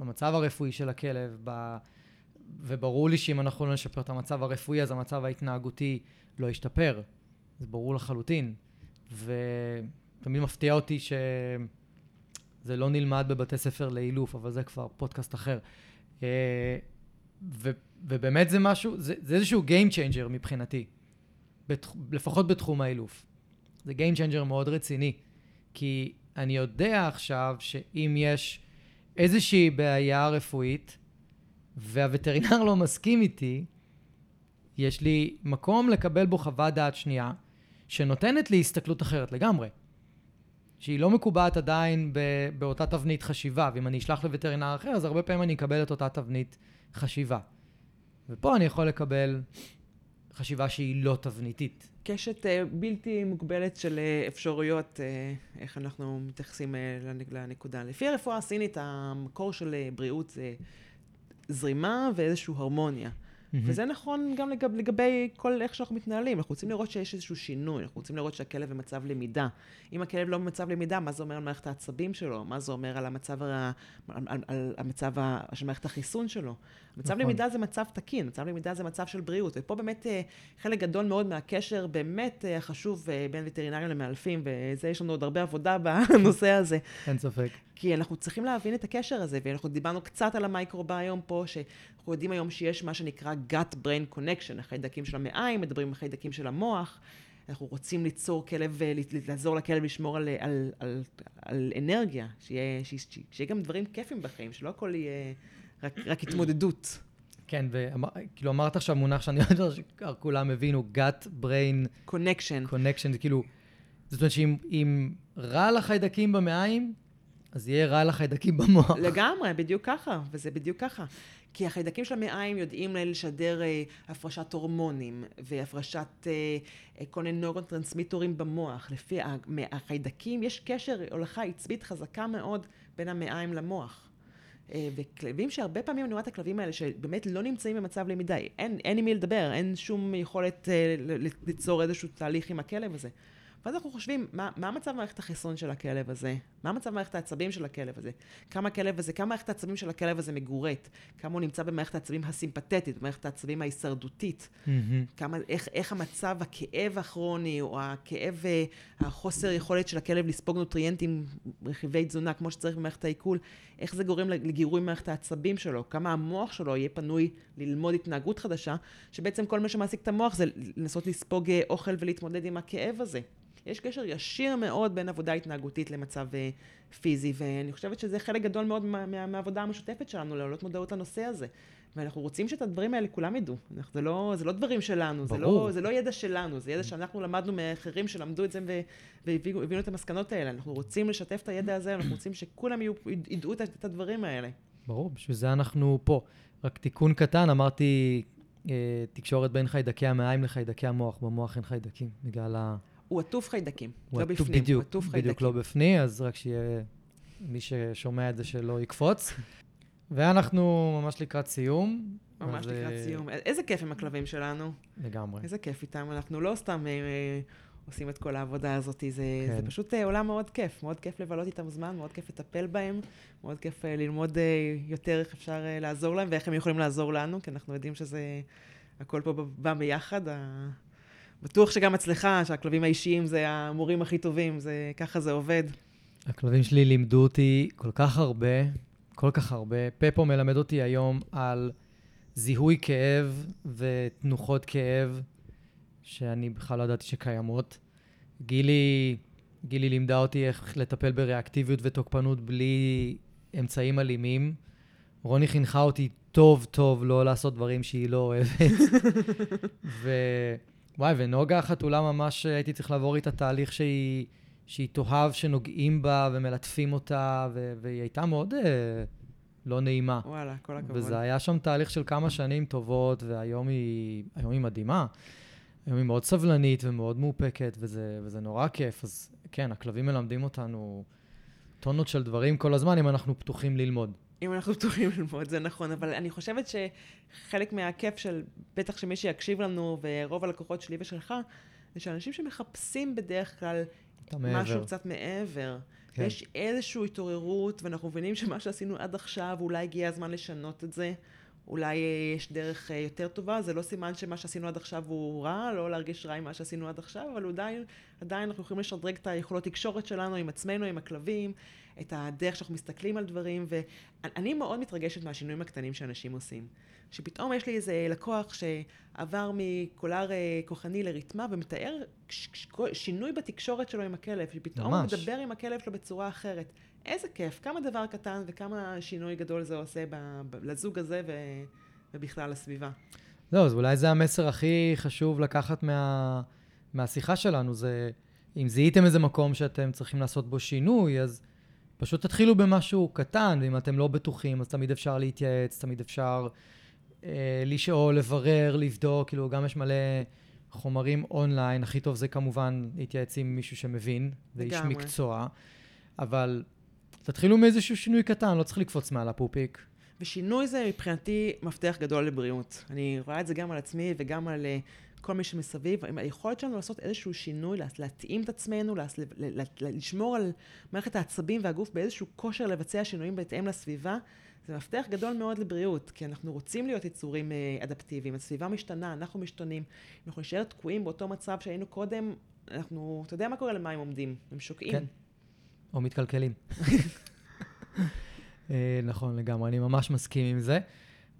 במצב הרפואי של הכלב, ב, וברור לי שאם אנחנו לא נשפר את המצב הרפואי, אז המצב ההתנהגותי לא ישתפר. זה ברור לחלוטין. ותמיד מפתיע אותי ש... זה לא נלמד בבתי ספר לאילוף, אבל זה כבר פודקאסט אחר. אה, ו, ובאמת זה משהו, זה, זה איזשהו Game Changer מבחינתי, בתח, לפחות בתחום האילוף. זה Game Changer מאוד רציני, כי אני יודע עכשיו שאם יש איזושהי בעיה רפואית, והווטרינר לא מסכים איתי, יש לי מקום לקבל בו חוות דעת שנייה, שנותנת לי הסתכלות אחרת לגמרי. שהיא לא מקובעת עדיין ב- באותה תבנית חשיבה, ואם אני אשלח לווטרינר אחר, אז הרבה פעמים אני אקבל את אותה תבנית חשיבה. ופה אני יכול לקבל חשיבה שהיא לא תבניתית. קשת אה, בלתי מוגבלת של אה, אפשרויות, אה, איך אנחנו מתייחסים לנ- לנקודה. לפי הרפואה הסינית, המקור של אה, בריאות זה זרימה ואיזושהי הרמוניה. וזה נכון גם לגב, לגבי כל איך שאנחנו מתנהלים. אנחנו רוצים לראות שיש איזשהו שינוי, אנחנו רוצים לראות שהכלב במצב למידה. אם הכלב לא במצב למידה, מה זה אומר על מערכת העצבים שלו? מה זה אומר על המצב, ה... על, על, על המצב ה... של מערכת החיסון שלו? מצב נכון. למידה זה מצב תקין, מצב למידה זה מצב של בריאות. ופה באמת אה, חלק גדול מאוד מהקשר באמת אה, חשוב אה, בין וטרינרים למאלפים, וזה יש לנו עוד הרבה עבודה בנושא הזה. אין ספק. כי אנחנו צריכים להבין את הקשר הזה, ואנחנו דיברנו קצת על המייקרוביום פה, שאנחנו יודעים היום שיש מה שנקרא gut-brain connection, החיידקים של המעיים, מדברים עם החיידקים של המוח. אנחנו רוצים ליצור כלב, אה, לעזור לכלב לשמור על, על, על, על אנרגיה, שיהיה, שיהיה, שיהיה גם דברים כיפים בחיים, שלא הכל יהיה רק, רק התמודדות. כן, וכאילו אמרת עכשיו מונח שאני לא <laughs> יודע שכולם הבינו, gut brain connection. connection, זה כאילו, זאת אומרת שאם אם רע לחיידקים במעיים, אז יהיה רע לחיידקים במוח. לגמרי, בדיוק ככה, וזה בדיוק ככה. כי החיידקים של המעיים יודעים לשדר אה, הפרשת הורמונים והפרשת אה, אה, כל מיני נוירוטרנסמיטורים במוח. לפי החיידקים יש קשר, הולכה עצבית חזקה מאוד בין המעיים למוח. אה, וכלבים שהרבה פעמים אני רואה את הכלבים האלה שבאמת לא נמצאים במצב למידה, אין, אין עם מי לדבר, אין שום יכולת אה, ליצור איזשהו תהליך עם הכלב הזה. ואז אנחנו חושבים, מה, מה מצב מערכת החיסון של הכלב הזה? מה מצב מערכת העצבים של הכלב הזה? כמה הכלב הזה, כמה מערכת העצבים של הכלב הזה מגורית? כמה הוא נמצא במערכת העצבים הסימפתטית, במערכת העצבים ההישרדותית? Mm-hmm. כמה, איך, איך המצב, הכאב הכרוני, או הכאב, אה, החוסר יכולת של הכלב לספוג נוטריאנטים, רכיבי תזונה, כמו שצריך במערכת העיכול, איך זה גורם לגירוי מערכת העצבים שלו? כמה המוח שלו יהיה פנוי ללמוד התנהגות חדשה, שבעצם כל מה שמעסיק את המוח זה לנסות לספוג אה, אוכל ולהתמודד עם הכאב הזה. יש קשר ישיר מאוד בין עבודה התנהגותית למצב uh, פיזי, ואני חושבת שזה חלק גדול מאוד מה, מה, מהעבודה המשותפת שלנו, להעלות מודעות לנושא הזה. ואנחנו רוצים שאת הדברים האלה כולם ידעו. זה לא, זה לא דברים שלנו, זה לא, זה לא ידע שלנו, זה ידע שאנחנו למדנו מאחרים שלמדו את זה והבינו את המסקנות האלה. אנחנו רוצים לשתף את הידע הזה, אנחנו רוצים שכולם יהיו, ידעו את הדברים האלה. ברור, בשביל זה אנחנו פה. רק תיקון קטן, אמרתי אה, תקשורת בין חיידקי המעיים לחיידקי המוח. במוח אין חיידקים, בגלל ה... הוא עטוף חיידקים, לא עטוף, בפנים, בדיוק, הוא עטוף חיידקים. בדיוק לא בפנים, אז רק שיהיה מי ששומע את זה שלא יקפוץ. ואנחנו ממש לקראת סיום. ממש לקראת uh... סיום. איזה כיף עם הכלבים שלנו. לגמרי. איזה כיף איתם. אנחנו לא סתם אה, עושים את כל העבודה הזאת, זה, כן. זה פשוט אה, עולם מאוד כיף. מאוד כיף לבלות איתם זמן, מאוד כיף לטפל בהם, מאוד כיף אה, ללמוד אה, יותר איך אפשר אה, לעזור להם ואיך הם יכולים לעזור לנו, כי אנחנו יודעים שזה, הכל פה בא ביחד. בטוח שגם אצלך, שהכלבים האישיים זה המורים הכי טובים, זה, ככה זה עובד. הכלבים שלי לימדו אותי כל כך הרבה, כל כך הרבה. פפו מלמד אותי היום על זיהוי כאב ותנוחות כאב, שאני בכלל לא ידעתי שקיימות. גילי, גילי לימדה אותי איך לטפל בריאקטיביות ותוקפנות בלי אמצעים אלימים. רוני חינכה אותי טוב טוב לא לעשות דברים שהיא לא אוהבת. <laughs> ו... וואי, ונוגה החתולה ממש הייתי צריך לעבור איתה תהליך שהיא, שהיא תאהב שנוגעים בה ומלטפים אותה, ו- והיא הייתה מאוד אה, לא נעימה. וואלה, כל הכבוד. וזה היה שם תהליך של כמה שנים טובות, והיום היא, היא מדהימה. היום היא מאוד סבלנית ומאוד מאופקת, וזה, וזה נורא כיף. אז כן, הכלבים מלמדים אותנו טונות של דברים כל הזמן, אם אנחנו פתוחים ללמוד. אם אנחנו <laughs> פתוחים ללמוד, זה נכון, אבל אני חושבת שחלק מהכיף של, בטח שמי שיקשיב לנו, ורוב הלקוחות שלי ושלך, זה שאנשים שמחפשים בדרך כלל משהו קצת מעבר. כן. יש איזושהי התעוררות, ואנחנו מבינים שמה שעשינו עד עכשיו, אולי הגיע הזמן לשנות את זה. אולי אה, יש דרך אה, יותר טובה, זה לא סימן שמה שעשינו עד עכשיו הוא רע, לא להרגיש רע עם מה שעשינו עד עכשיו, אבל עדיין, עדיין אנחנו יכולים לשדרג את היכולות תקשורת שלנו עם עצמנו, עם הכלבים, את הדרך שאנחנו מסתכלים על דברים, ואני מאוד מתרגשת מהשינויים הקטנים שאנשים עושים. שפתאום יש לי איזה לקוח שעבר מקולר אה, כוחני לריתמה ומתאר שינוי בתקשורת שלו עם הכלב, שפתאום ממש. הוא מדבר עם הכלב שלו בצורה אחרת. איזה כיף, כמה דבר קטן וכמה שינוי גדול זה עושה ב, ב, לזוג הזה ו, ובכלל לסביבה. לא, אז אולי זה המסר הכי חשוב לקחת מה, מהשיחה שלנו, זה אם זיהיתם איזה מקום שאתם צריכים לעשות בו שינוי, אז פשוט תתחילו במשהו קטן, ואם אתם לא בטוחים, אז תמיד אפשר להתייעץ, תמיד אפשר אה, לשאול, לברר, לבדוק, כאילו גם יש מלא חומרים אונליין, הכי טוב זה כמובן להתייעץ עם מישהו שמבין, ואיש מקצוע, אבל תתחילו מאיזשהו שינוי קטן, לא צריך לקפוץ מעל הפופיק. ושינוי זה מבחינתי מפתח גדול לבריאות. אני רואה את זה גם על עצמי וגם על אה, כל מי שמסביב. היכולת שלנו לעשות איזשהו שינוי, להתאים את עצמנו, לשמור על מערכת העצבים והגוף באיזשהו כושר לבצע שינויים בהתאם לסביבה, זה מפתח גדול מאוד לבריאות, כי אנחנו רוצים להיות יצורים אה, אדפטיביים. הסביבה משתנה, אנחנו משתנים. אם אנחנו נשאר תקועים באותו מצב שהיינו קודם, אנחנו, אתה יודע מה קורה למה הם עומדים? הם שוקעים. כן. או מתקלקלים. אה, נכון לגמרי, אני ממש מסכים עם זה.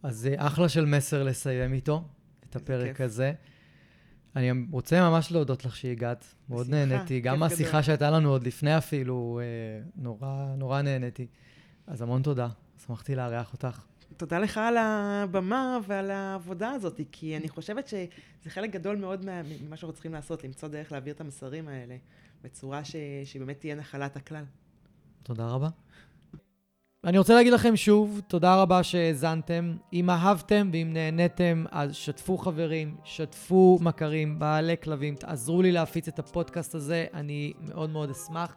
אז זה אחלה של מסר לסיים איתו, את הפרק הזה. אני רוצה ממש להודות לך שהגעת, מאוד נהניתי. גם מהשיחה שהייתה לנו עוד לפני אפילו, אה, נורא, נורא נהניתי. אז המון תודה, שמחתי לארח אותך. תודה לך על הבמה ועל העבודה הזאת, כי אני חושבת שזה חלק גדול מאוד ממה שאנחנו צריכים לעשות, למצוא דרך להעביר את המסרים האלה בצורה ש... שבאמת תהיה נחלת הכלל. תודה רבה. אני רוצה להגיד לכם שוב, תודה רבה שהאזנתם. אם אהבתם ואם נהניתם, אז שתפו חברים, שתפו מכרים, בעלי כלבים, תעזרו לי להפיץ את הפודקאסט הזה, אני מאוד מאוד אשמח.